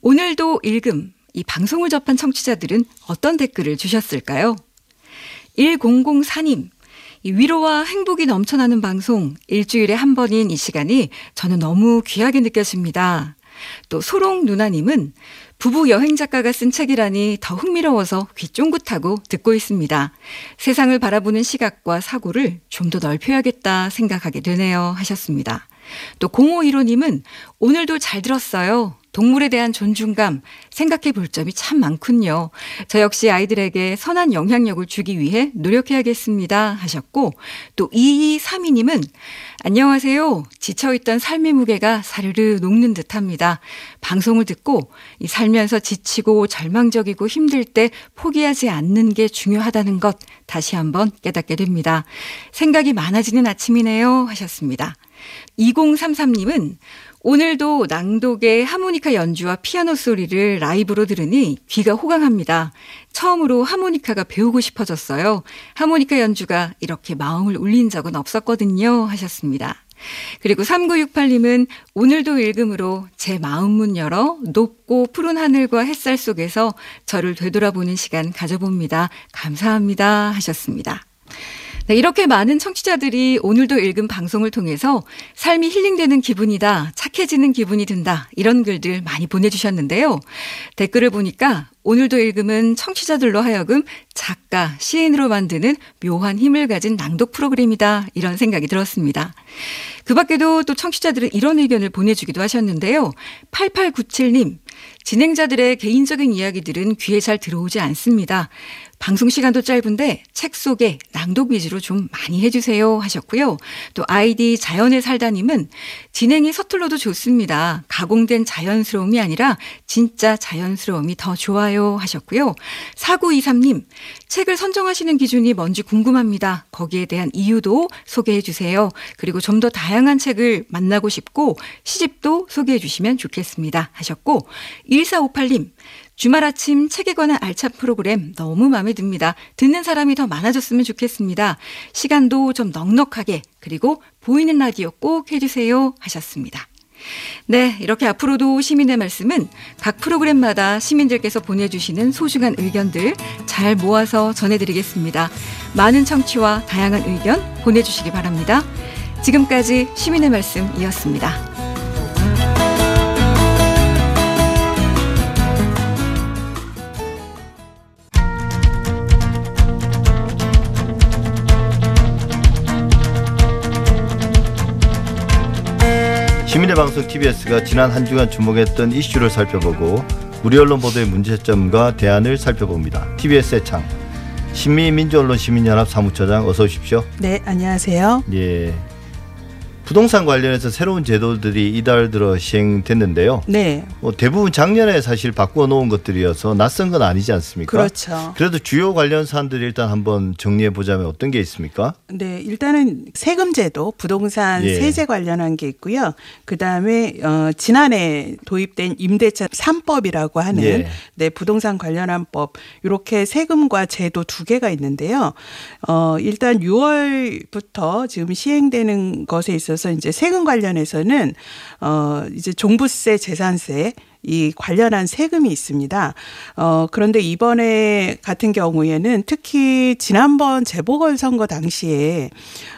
오늘도 읽음, 이 방송을 접한 청취자들은 어떤 댓글을 주셨을까요? 1004님, 이 위로와 행복이 넘쳐나는 방송, 일주일에 한 번인 이 시간이 저는 너무 귀하게 느껴집니다. 또 소롱 누나님은 부부 여행 작가가 쓴 책이라니 더 흥미로워서 귀 쫑긋하고 듣고 있습니다. 세상을 바라보는 시각과 사고를 좀 더 넓혀야겠다 생각하게 되네요 하셨습니다. 또 0515님은 오늘도 잘 들었어요. 동물에 대한 존중감 생각해 볼 점이 참 많군요. 저 역시 아이들에게 선한 영향력을 주기 위해 노력해야겠습니다 하셨고 또 2232님은 안녕하세요. 지쳐있던 삶의 무게가 사르르 녹는 듯 합니다. 방송을 듣고 이 살면서 지치고 절망적이고 힘들 때 포기하지 않는 게 중요하다는 것 다시 한번 깨닫게 됩니다. 생각이 많아지는 아침이네요 하셨습니다. 2033님은 오늘도 낭독의 하모니카 연주와 피아노 소리를 라이브로 들으니 귀가 호강합니다. 처음으로 하모니카가 배우고 싶어졌어요. 하모니카 연주가 이렇게 마음을 울린 적은 없었거든요. 하셨습니다. 그리고 3968님은 오늘도 읽음으로 제 마음 문 열어 높고 푸른 하늘과 햇살 속에서 저를 되돌아보는 시간 가져봅니다. 감사합니다. 하셨습니다. 네, 이렇게 많은 청취자들이 오늘도 읽은 방송을 통해서 삶이 힐링되는 기분이다, 착해지는 기분이 든다, 이런 글들 많이 보내주셨는데요. 댓글을 보니까 오늘도 읽음은 청취자들로 하여금 작가, 시인으로 만드는 묘한 힘을 가진 낭독 프로그램이다, 이런 생각이 들었습니다. 그 밖에도 또 청취자들은 이런 의견을 보내주기도 하셨는데요. 8897님, 진행자들의 개인적인 이야기들은 귀에 잘 들어오지 않습니다. 방송 시간도 짧은데 책 속에 낭독 위주로 좀 많이 해주세요 하셨고요. 또 아이디 자연의 살다님은 진행이 서툴러도 좋습니다. 가공된 자연스러움이 아니라 진짜 자연스러움이 더 좋아요 하셨고요. 4923님 책을 선정하시는 기준이 뭔지 궁금합니다. 거기에 대한 이유도 소개해 주세요. 그리고 좀 더 다양한 책을 만나고 싶고 시집도 소개해 주시면 좋겠습니다 하셨고 1458님 주말 아침 책에 관한 알찬 프로그램 너무 마음에 듭니다. 듣는 사람이 더 많아졌으면 좋겠습니다. 시간도 좀 넉넉하게 그리고 보이는 라디오 꼭 해주세요 하셨습니다. 네, 이렇게 앞으로도 시민의 말씀은 각 프로그램마다 시민들께서 보내주시는 소중한 의견들 잘 모아서 전해드리겠습니다. 많은 청취와 다양한 의견 보내주시기 바랍니다. 지금까지 시민의 말씀이었습니다. 시민의 공영방송 TBS가 지난 한 주간 주목했던 이슈를 살펴보고 우리 언론 보도의 문제점과 대안을 살펴봅니다. TBS의 창 신미민주언론 시민연합 사무처장 어서 오십시오. 네, 안녕하세요. 예. 부동산 관련해서 새로운 제도들이 이달 들어 시행됐는데요. 네, 뭐 대부분 작년에 사실 바꾸어 놓은 것들이어서 낯선 건 아니지 않습니까? 그렇죠. 그래도 주요 관련 사안들 일단 한번 정리해 보자면 어떤 게 있습니까? 네, 일단은 세금 제도, 부동산 예. 세제 관련한 게 있고요. 그 다음에 어, 지난해 도입된 임대차 3법이라고 하는 예. 네 부동산 관련한 법 이렇게 세금과 제도 두 개가 있는데요. 어, 일단 6월부터 지금 시행되는 것에 있어서 이제 세금 관련해서는 어, 이제 종부세, 재산세 이 관련한 세금이 있습니다. 어, 그런데 이번에 같은 경우에는 특히 지난번 재보궐선거 당시에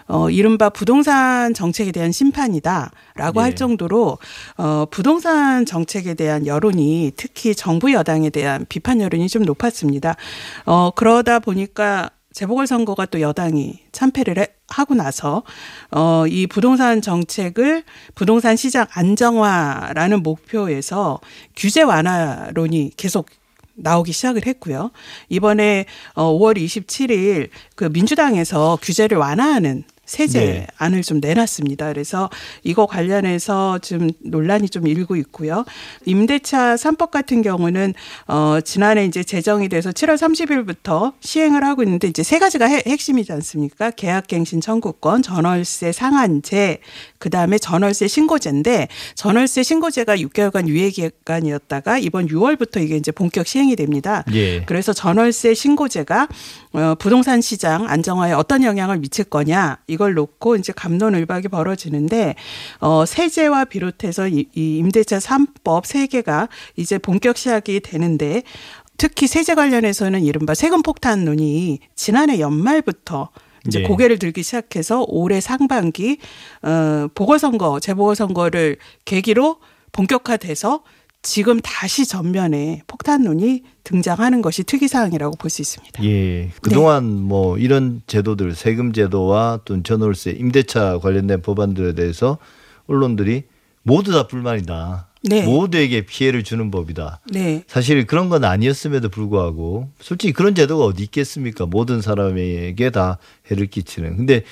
어, 이른바 부동산 정책에 대한 심판이다라고 예. 할 정도로 어, 부동산 정책에 대한 여론이 특히 정부 여당에 대한 비판 여론이 좀 높았습니다. 어, 그러다 보니까 재보궐 선거가 또 여당이 참패를 해- 하고 나서 어, 이 부동산 정책을 부동산 시장 안정화라는 목표에서 규제 완화론이 계속 나오기 시작을 했고요. 이번에 어 5월 27일 그 민주당에서 규제를 완화하는 세제 안을 좀 내놨습니다. 그래서 이거 관련해서 좀 논란이 좀 일고 있고요. 임대차 3법 같은 경우는 어 지난해 이제 제정이 돼서 7월 30일부터 시행을 하고 있는데 이제 세 가지가 핵- 핵심이지 않습니까? 계약갱신 청구권, 전월세 상한제, 그다음에 전월세 신고제인데 전월세 신고제가 6개월간 유예 기간이었다가 이번 6월부터 이게 이제 본격 시행이 됩니다. 예. 그래서 전월세 신고제가 어, 부동산 시장 안정화에 어떤 영향을 미칠 거냐 이걸 놓고 이제 감론을박이 벌어지는데 어, 세제와 비롯해서 이, 이 임대차 3법 세 개가 이제 본격 시작이 되는데 특히 세제 관련해서는 이른바 세금 폭탄론이 지난해 연말부터 이제 네. 고개를 들기 시작해서 올해 상반기 어 보궐선거 재보궐선거를 계기로 본격화돼서 지금 다시 전면에 폭탄론이 등장하는 것이 특이사항이라고 볼 수 있습니다. 예. 그동안 뭐 이런 제도들 세금 제도와 또 전월세 임대차 관련된 법안들에 대해서 언론들이 모두 다 불만이다. 네. 모두에게 피해를 주는 법이다. 네. 사실 그런 건 아니었음에도 불구하고 솔직히 그런 제도가 어디 있겠습니까? 모든 사람에게 다 해를 끼치는. 근데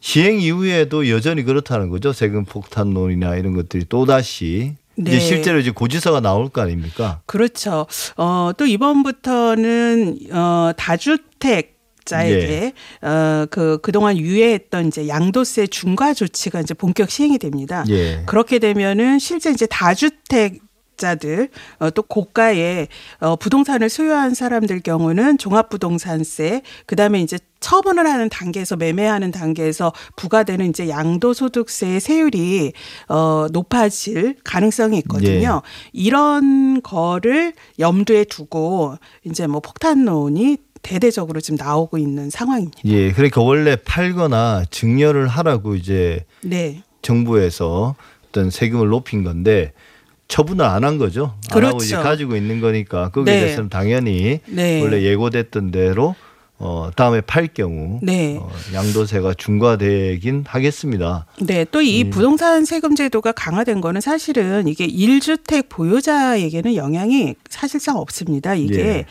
시행 이후에도 여전히 그렇다는 거죠. 세금 폭탄론이나 이런 것들이 또 다시 네. 이제 실제로 이제 고지서가 나올 거 아닙니까? 그렇죠. 어, 또 이번부터는 어, 다주택 자에게 어, 그 그동안 유예했던 이제 양도세 중과 조치가 이제 본격 시행이 됩니다. 예. 그렇게 되면은 실제 이제 다주택 자들 어, 또 고가의 어, 부동산을 소유한 사람들 경우는 종합부동산세 그다음에 이제 처분을 하는 단계에서 매매하는 단계에서 부과되는 이제 양도소득세의 세율이 어 높아질 가능성이 있거든요. 이런 거를 염두에 두고 이제 뭐 폭탄론이 대대적으로 지금 나오고 있는 상황입니다. 예. 그러니까 원래 팔거나 증여를 하라고 이제 네. 정부에서 어떤 세금을 높인 건데 처분을 안 한 거죠. 안 하고 그렇죠. 이제 가지고 있는 거니까 거기에 네. 대해서는 당연히 네. 원래 예고됐던 대로 어 다음에 팔 경우 네. 어, 양도세가 중과되긴 하겠습니다. 네, 또 이 부동산 세금 제도가 강화된 거는 사실은 이게 1주택 보유자에게는 영향이 사실상 없습니다. 이게 예.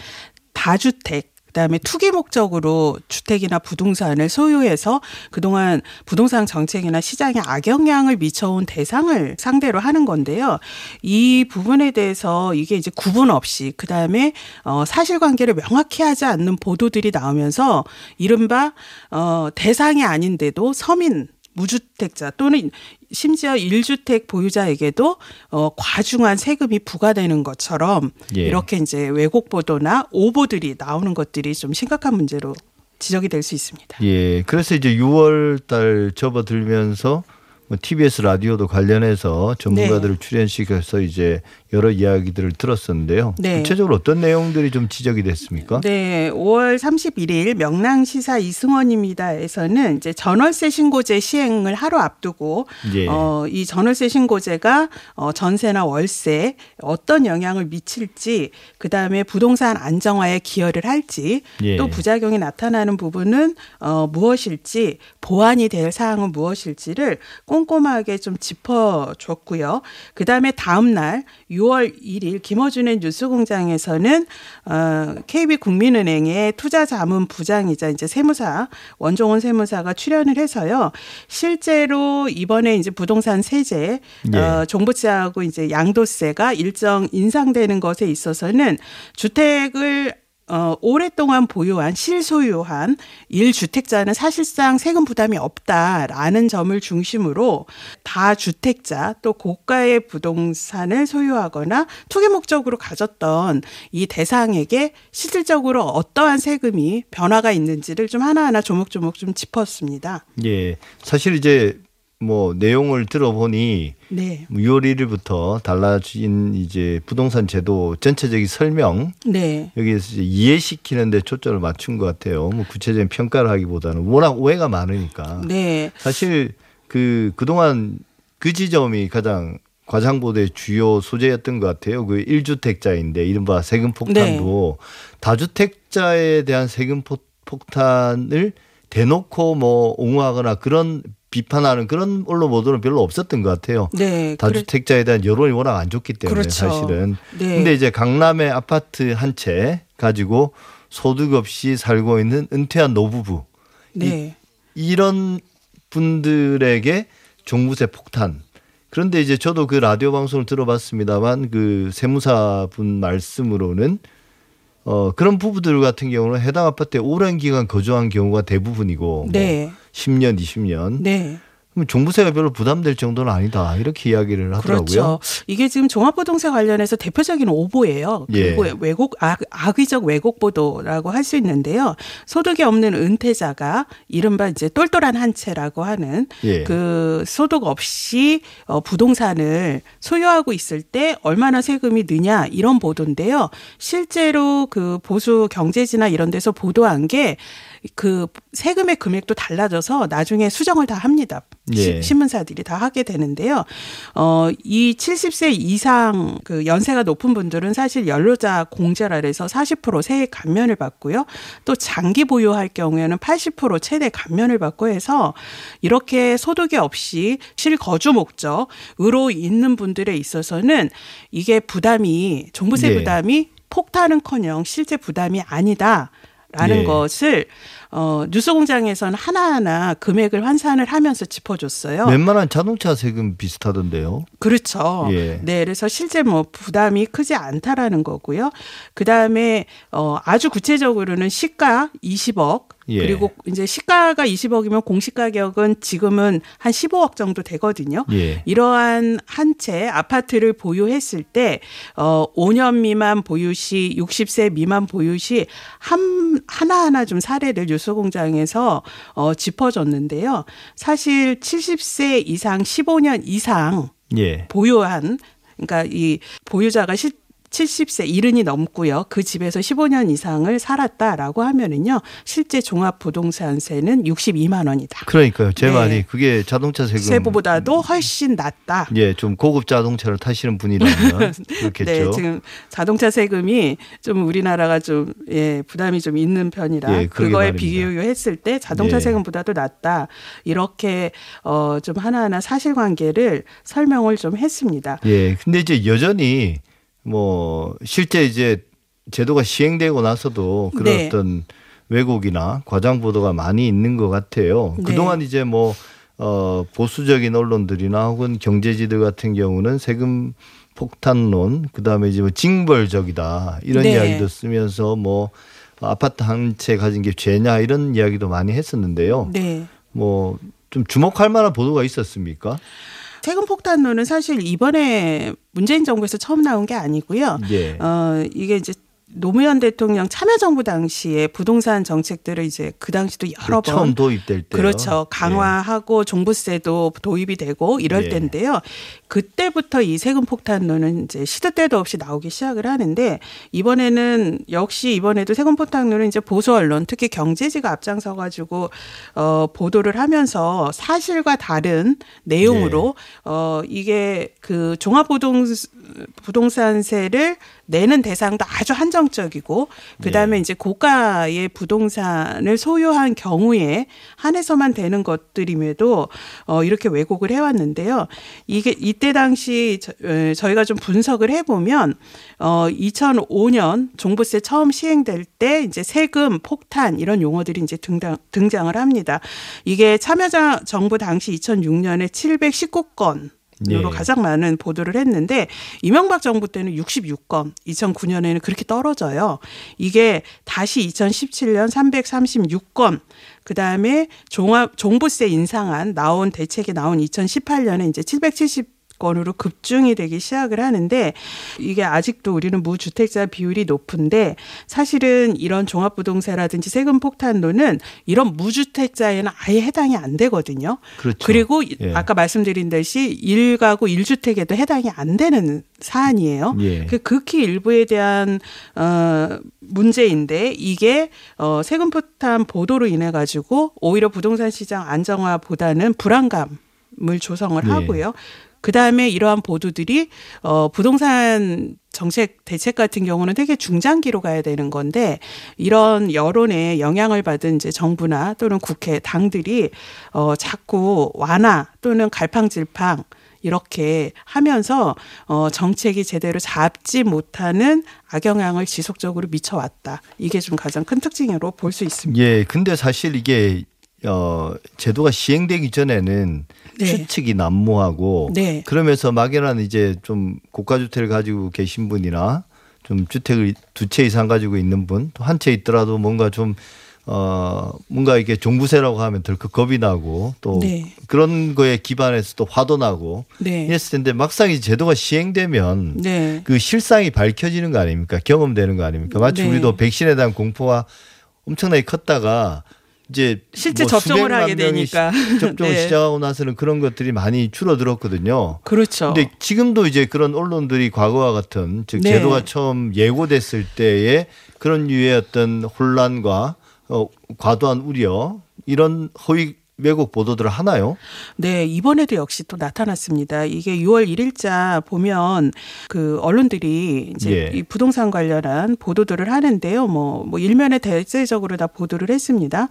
다주택 그다음에 투기 목적으로 주택이나 부동산을 소유해서 그동안 부동산 정책이나 시장에 악영향을 미쳐온 대상을 상대로 하는 건데요. 이 부분에 대해서 이게 이제 구분 없이 그다음에 어 사실관계를 명확히 하지 않는 보도들이 나오면서 이른바 어 대상이 아닌데도 서민 무주택자 또는 심지어 1주택 보유자에게도 어 과중한 세금이 부과되는 것처럼 예. 이렇게 이제 왜곡 보도나 오보들이 나오는 것들이 좀 심각한 문제로 지적이 될 수 있습니다. 예. 그래서 이제 6월 달 접어들면서 뭐 TBS 라디오도 관련해서 전문가들을 출연시켜서 이제 여러 이야기들을 들었었는데요. 네. 구체적으로 어떤 내용들이 좀 지적이 됐습니까? 네, 5월 31일 명랑시사 이승원입니다에서는 이제 전월세 신고제 시행을 하루 앞두고 예. 어, 이 전월세 신고제가 어, 전세나 월세 어떤 영향을 미칠지 그 다음에 부동산 안정화에 기여를 할지 예. 또 부작용이 나타나는 부분은 어, 무엇일지 보완이 될 사항은 무엇일지를 꼼꼼하게 좀 짚어줬고요. 그 다음에 다음 날 6월 1일 김어준의 뉴스공장에서는 어, KB국민은행의 투자자문 부장이자 이제 세무사 원종원 세무사가 출연을 해서요. 실제로 이번에 이제 부동산 세제 예. 어, 종부세하고 이제 양도세가 일정 인상되는 것에 있어서는 주택을 어, 오랫동안 보유한 실소유한 1주택자는 사실상 세금 부담이 없다라는 점을 중심으로 다주택자 또 고가의 부동산을 소유하거나 투기 목적으로 가졌던 이 대상에게 실질적으로 어떠한 세금이 변화가 있는지를 좀 하나하나 조목조목 좀 짚었습니다. 예. 사실 이제 뭐 내용을 들어보니 네. 6월 1일부터 달라진 이제 부동산 제도 전체적인 설명 네. 여기에서 이제 이해시키는 데 초점을 맞춘 것 같아요. 뭐 구체적인 평가를 하기보다는 워낙 오해가 많으니까. 네. 사실 그 그동안 그 지점이 가장 과장보도의 주요 소재였던 것 같아요. 그 1주택자인데 이른바 세금 폭탄도 다주택자에 대한 세금 폭- 폭탄을 대놓고 뭐 옹호하거나 그런 비판하는 그런 언론 보도는 별로 없었던 것 같아요. 네. 다주택자에 대한 여론이 워낙 안 좋기 때문에 그렇죠. 사실은. 네. 근데 이제 강남의 아파트 한 채 가지고 소득 없이 살고 있는 은퇴한 노부부 네. 이런 분들에게 종부세 폭탄. 그런데 이제 저도 그 라디오 방송을 들어봤습니다만 그 세무사 분 말씀으로는 어 그런 부부들 같은 경우는 해당 아파트에 오랜 기간 거주한 경우가 대부분이고 네. 뭐 10년, 20년. 네. 그럼 종부세가 별로 부담될 정도는 아니다. 이렇게 이야기를 하더라고요. 그렇죠. 이게 지금 종합부동세 관련해서 대표적인 오보예요. 예. 그리고 왜곡 악, 악의적 왜곡 보도라고 할 수 있는데요. 소득이 없는 은퇴자가 이른바 이제 똘똘한 한 채라고 하는 예. 그 소득 없이 어, 부동산을 소유하고 있을 때 얼마나 세금이 느냐 이런 보도인데요. 실제로 그 보수 경제지나 이런 데서 보도한 게 그 세금의 금액도 달라져서 나중에 수정을 다 합니다. 예. 시- 신문사들이 다 하게 되는데요. 어, 이 70세 이상 그 연세가 높은 분들은 사실 연료자 공제라 해서 40% 세액 감면을 받고요. 또 장기 보유할 경우에는 80% 최대 감면을 받고 해서 이렇게 소득이 없이 실거주 목적으로 있는 분들에 있어서는 이게 부담이 종부세 예. 부담이 폭탄은커녕 실제 부담이 아니다. 라는 예. 것을 어 뉴스공장에서는 하나하나 금액을 환산을 하면서 짚어줬어요. 웬만한 자동차 세금 비슷하던데요. 그렇죠. 예. 네, 그래서 실제 뭐 부담이 크지 않다라는 거고요. 그 다음에 어 아주 구체적으로는 시가 20억 예. 그리고 이제 시가가 20억이면 공시 가격은 지금은 한 15억 정도 되거든요. 예. 이러한 한 채 아파트를 보유했을 때, 어, 5년 미만 보유 시, 60세 미만 보유 시, 한, 하나하나 좀 사례를 뉴스 공장에서, 어, 짚어줬는데요. 사실 70세 이상 15년 이상 예. 보유한, 그러니까 이 보유자가 실 70세 이른이 넘고요. 그 집에서 15년 이상을 살았다라고 하면은요. 실제 종합 부동산세는 62만 원이다. 그러니까요. 제 네. 말이 그게 자동차 세금 세부보다도 훨씬 낮다. 예, 좀 고급 자동차를 타시는 분이라면 그렇겠죠. 네, 지금 자동차 세금이 좀 우리나라가 좀 예, 부담이 좀 있는 편이라 예, 그거에. 비교했을 때 자동차 예. 세금보다도 낮다. 이렇게 어 좀 하나하나 사실관계를 설명을 좀 했습니다. 예, 근데 이제 여전히 뭐 실제 이제 제도가 시행되고 나서도 그런 네. 어떤 왜곡이나 과장 보도가 많이 있는 것 같아요. 네. 그동안 이제 뭐 어, 보수적인 언론들이나 혹은 경제지들 같은 경우는 세금 폭탄론, 그 다음에 이제 뭐 징벌적이다 이런 네. 이야기도 쓰면서 뭐 아파트 한 채 가진 게 죄냐 이런 이야기도 많이 했었는데요. 네. 뭐좀 주목할 만한 보도가 있었습니까? 세금 폭탄론은 사실 이번에 문재인 정부에서 처음 나온 게 아니고요. 예. 어, 이게 이제 노무현 대통령 참여정부 당시에 부동산 정책들을 이제 그 당시도 여러 번 처음 도입될 때 그렇죠. 강화하고 종부세도 도입이 되고 이럴 예. 때인데요. 그때부터 이 세금 폭탄론은 이제 시도 때도 없이 나오기 시작을 하는데 이번에는 역시 이번에도 세금 폭탄론은 이제 보수 언론 특히 경제지가 앞장서 가지고 어 보도를 하면서 사실과 다른 내용으로 어 이게 그 종합 부동 부동산세를 내는 대상도 아주 한정 한정적이고 그다음에 이제 고가의 부동산을 소유한 경우에 한해서만 되는 것들임에도 어 이렇게 왜곡을 해 왔는데요. 이게 이때 당시 저, 저희가 좀 분석을 해보면 어 2005년 종부세 처음 시행될 때 이제 세금 폭탄 이런 용어들이 이제 등장 등장을 합니다. 이게 참여자 정부 당시 2006년에 719건 으로 예. 가장 많은 보도를 했는데 이명박 정부 때는 66건, 2009년에는 그렇게 떨어져요. 이게 다시 2017년 336건, 그 다음에 종합 종부세 인상안 나온 대책이 나온 2018년에 이제 770 건으로 급증이 되기 시작을 하는데 이게 아직도 우리는 무주택자 비율이 높은데 사실은 이런 종합부동산이라든지 세금 폭탄론은 이런 무주택자에는 아예 해당이 안 되거든요. 그렇죠. 그리고 예. 아까 말씀드린 듯이 일가구 일주택에도 해당이 안 되는 사안이에요. 예. 그 극히 일부에 대한 어 문제인데 이게 어 세금 폭탄 보도로 인해 가지고 오히려 부동산 시장 안정화보다는 불안감 을 조성을 예. 하고요. 그 다음에 이러한 보도들이 어 부동산 정책 대책 같은 경우는 되게 중장기로 가야 되는 건데 이런 여론에 영향을 받은 이제 정부나 또는 국회 당들이 어 자꾸 완화 또는 갈팡질팡 이렇게 하면서 어 정책이 제대로 잡지 못하는 악영향을 지속적으로 미쳐왔다. 이게 좀 가장 큰 특징으로 볼 수 있습니다. 예, 근데 사실 이게 어 제도가 시행되기 전에는 네. 추측이 난무하고 네. 그러면서 막연한 이제 좀 고가 주택을 가지고 계신 분이나 좀 주택을 두 채 이상 가지고 있는 분 또 한 채 있더라도 뭔가 좀 어, 뭔가 이게 종부세라고 하면 덜컥 겁이 나고 또 네. 그런 거에 기반해서 또 화도 나고 네. 이랬을 텐데 막상 이 제도가 시행되면 네. 그 실상이 밝혀지는 거 아닙니까? 경험되는 거 아닙니까? 마치 네. 우리도 백신에 대한 공포가 엄청나게 컸다가 이제 실제 뭐 접종을 하게 되니까. 시- 접종을 네. 시작하고 나서는 그런 것들이 많이 줄어들었거든요. 그렇죠. 근데 지금도 이제 그런 언론들이 과거와 같은 즉 네. 제도가 처음 예고됐을 때의 그런 유의 어떤 혼란과 어, 과도한 우려 이런 허위 왜곡 보도들을 하나요? 네, 이번에도 역시 또 나타났습니다. 이게 6월 1일자 보면 그 언론들이 이제 예. 이 부동산 관련한 보도들을 하는데요. 뭐, 뭐 일면에 대체적으로 다 보도를 했습니다.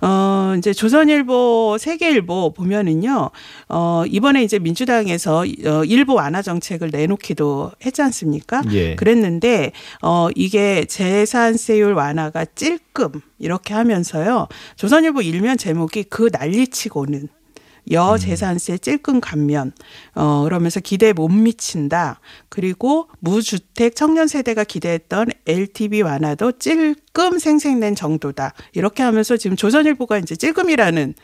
어, 이제 조선일보, 세계일보 보면은요. 어, 이번에 이제 민주당에서 어, 일부 완화 정책을 내놓기도 했지 않습니까? 예. 그랬는데 어 이게 재산세율 완화가 찔끔 이렇게 하면서요. 조선일보 일면 제목이 그 난리치고는 여재산세 찔끔 감면 어 그러면서 기대에 못 미친다. 그리고 무주택 청년 세대가 기대했던 LTV 완화도 찔끔 생생낸 정도다. 이렇게 하면서 지금 조선일보가 이제 찔끔이라는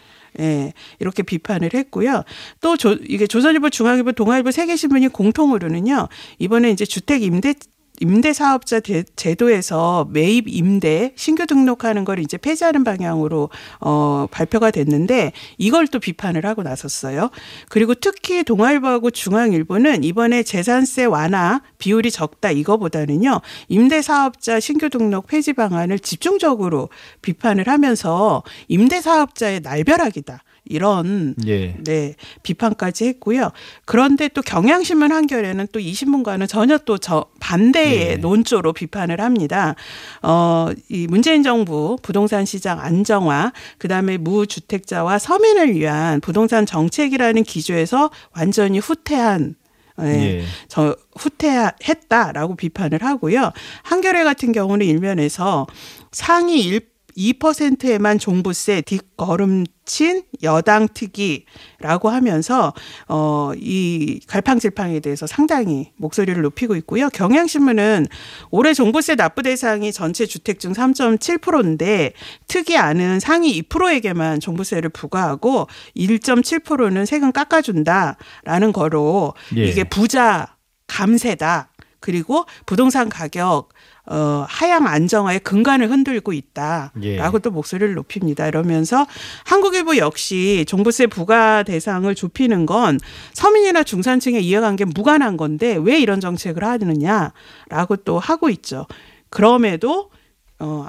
예, 이렇게 비판을 했고요. 또 조, 이게 조선일보, 중앙일보, 동아일보 세계신문이 공통으로는요. 이번에 이제 주택 임대 임대 사업자 대- 제도에서 매입 임대 신규 등록하는 걸 이제 폐지하는 방향으로 어 발표가 됐는데 이걸 또 비판을 하고 나섰어요. 그리고 특히 동아일보하고 중앙일보는 이번에 재산세 완화 비율이 적다 이거보다는요. 임대 사업자 신규 등록 폐지 방안을 집중적으로 비판을 하면서 임대 사업자의 날벼락이다. 이런 예. 네, 비판까지 했고요. 그런데 또 경향신문 한겨레는 또 이 신문과는 전혀 또 저 반대의 네. 논조로 비판을 합니다. 어, 이 문재인 정부 부동산 시장 안정화, 그다음에 무주택자와 서민을 위한 부동산 정책이라는 기조에서 완전히 후퇴한 예, 예. 저 후퇴했다라고 비판을 하고요. 한겨레 같은 경우는 일면에서 상위 1 2%에만 종부세 뒷걸음친 여당 특위라고 하면서 어 이 갈팡질팡에 대해서 상당히 목소리를 높이고 있고요. 경향신문은 올해 종부세 납부 대상이 전체 주택 중 3.7%인데 특이안은 상위 2%에게만 종부세를 부과하고 1.7%는 세금 깎아준다라는 거로 예. 이게 부자 감세다. 그리고 부동산 가격 어 하향 안정화의 근간을 흔들고 있다라고 예. 또 목소리를 높입니다. 이러면서 한국일보 역시 종부세 부과 대상을 좁히는 건 서민이나 중산층의 이해관계 무관한 건데 왜 이런 정책을 하느냐라고 또 하고 있죠. 그럼에도 어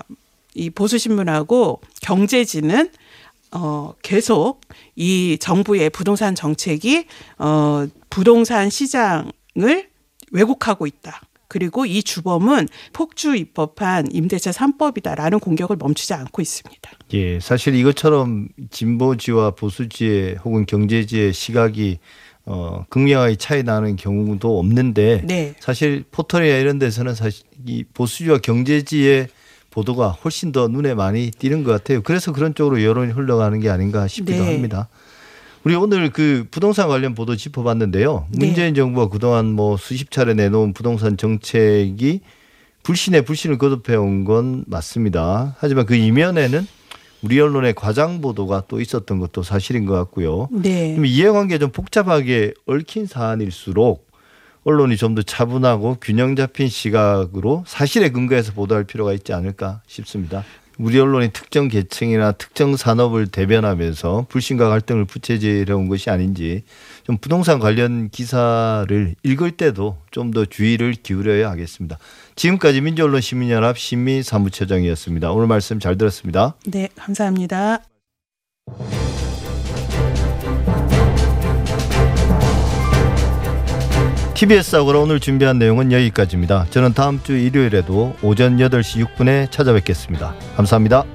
이 보수 신문하고 경제지는 어 계속 이 정부의 부동산 정책이 어 부동산 시장을 왜곡하고 있다. 그리고 이 주범은 폭주 입법한 임대차 3법이다라는 공격을 멈추지 않고 있습니다. 예, 사실 이것처럼 진보지와 보수지의 혹은 경제지의 시각이 어, 극명하게 차이 나는 경우도 없는데 네. 사실 포털이나 이런 데서는 사실 이 보수지와 경제지의 보도가 훨씬 더 눈에 많이 띄는 것 같아요. 그래서 그런 쪽으로 여론이 흘러가는 게 아닌가 싶기도 네. 합니다. 우리 오늘 그 부동산 관련 보도 짚어봤는데요. 네. 문재인 정부가 그동안 뭐 수십 차례 내놓은 부동산 정책이 불신에 불신을 거듭해 온 건 맞습니다. 하지만 그 이면에는 우리 언론의 과장 보도가 또 있었던 것도 사실인 것 같고요. 네. 좀 이해관계 좀 복잡하게 얽힌 사안일수록 언론이 좀 더 차분하고 균형 잡힌 시각으로 사실에 근거해서 보도할 필요가 있지 않을까 싶습니다. 우리 언론이 특정 계층이나 특정 산업을 대변하면서 불신과 갈등을 부채질해온 것이 아닌지 좀 부동산 관련 기사를 읽을 때도 좀 더 주의를 기울여야 하겠습니다. 지금까지 민주언론 시민연합 신미 사무처장이었습니다. 오늘 말씀 잘 들었습니다. 네, 감사합니다. TBS 하고로 오늘 준비한 내용은 여기까지입니다. 저는 다음 주 일요일에도 오전 8시 6분에 찾아뵙겠습니다. 감사합니다.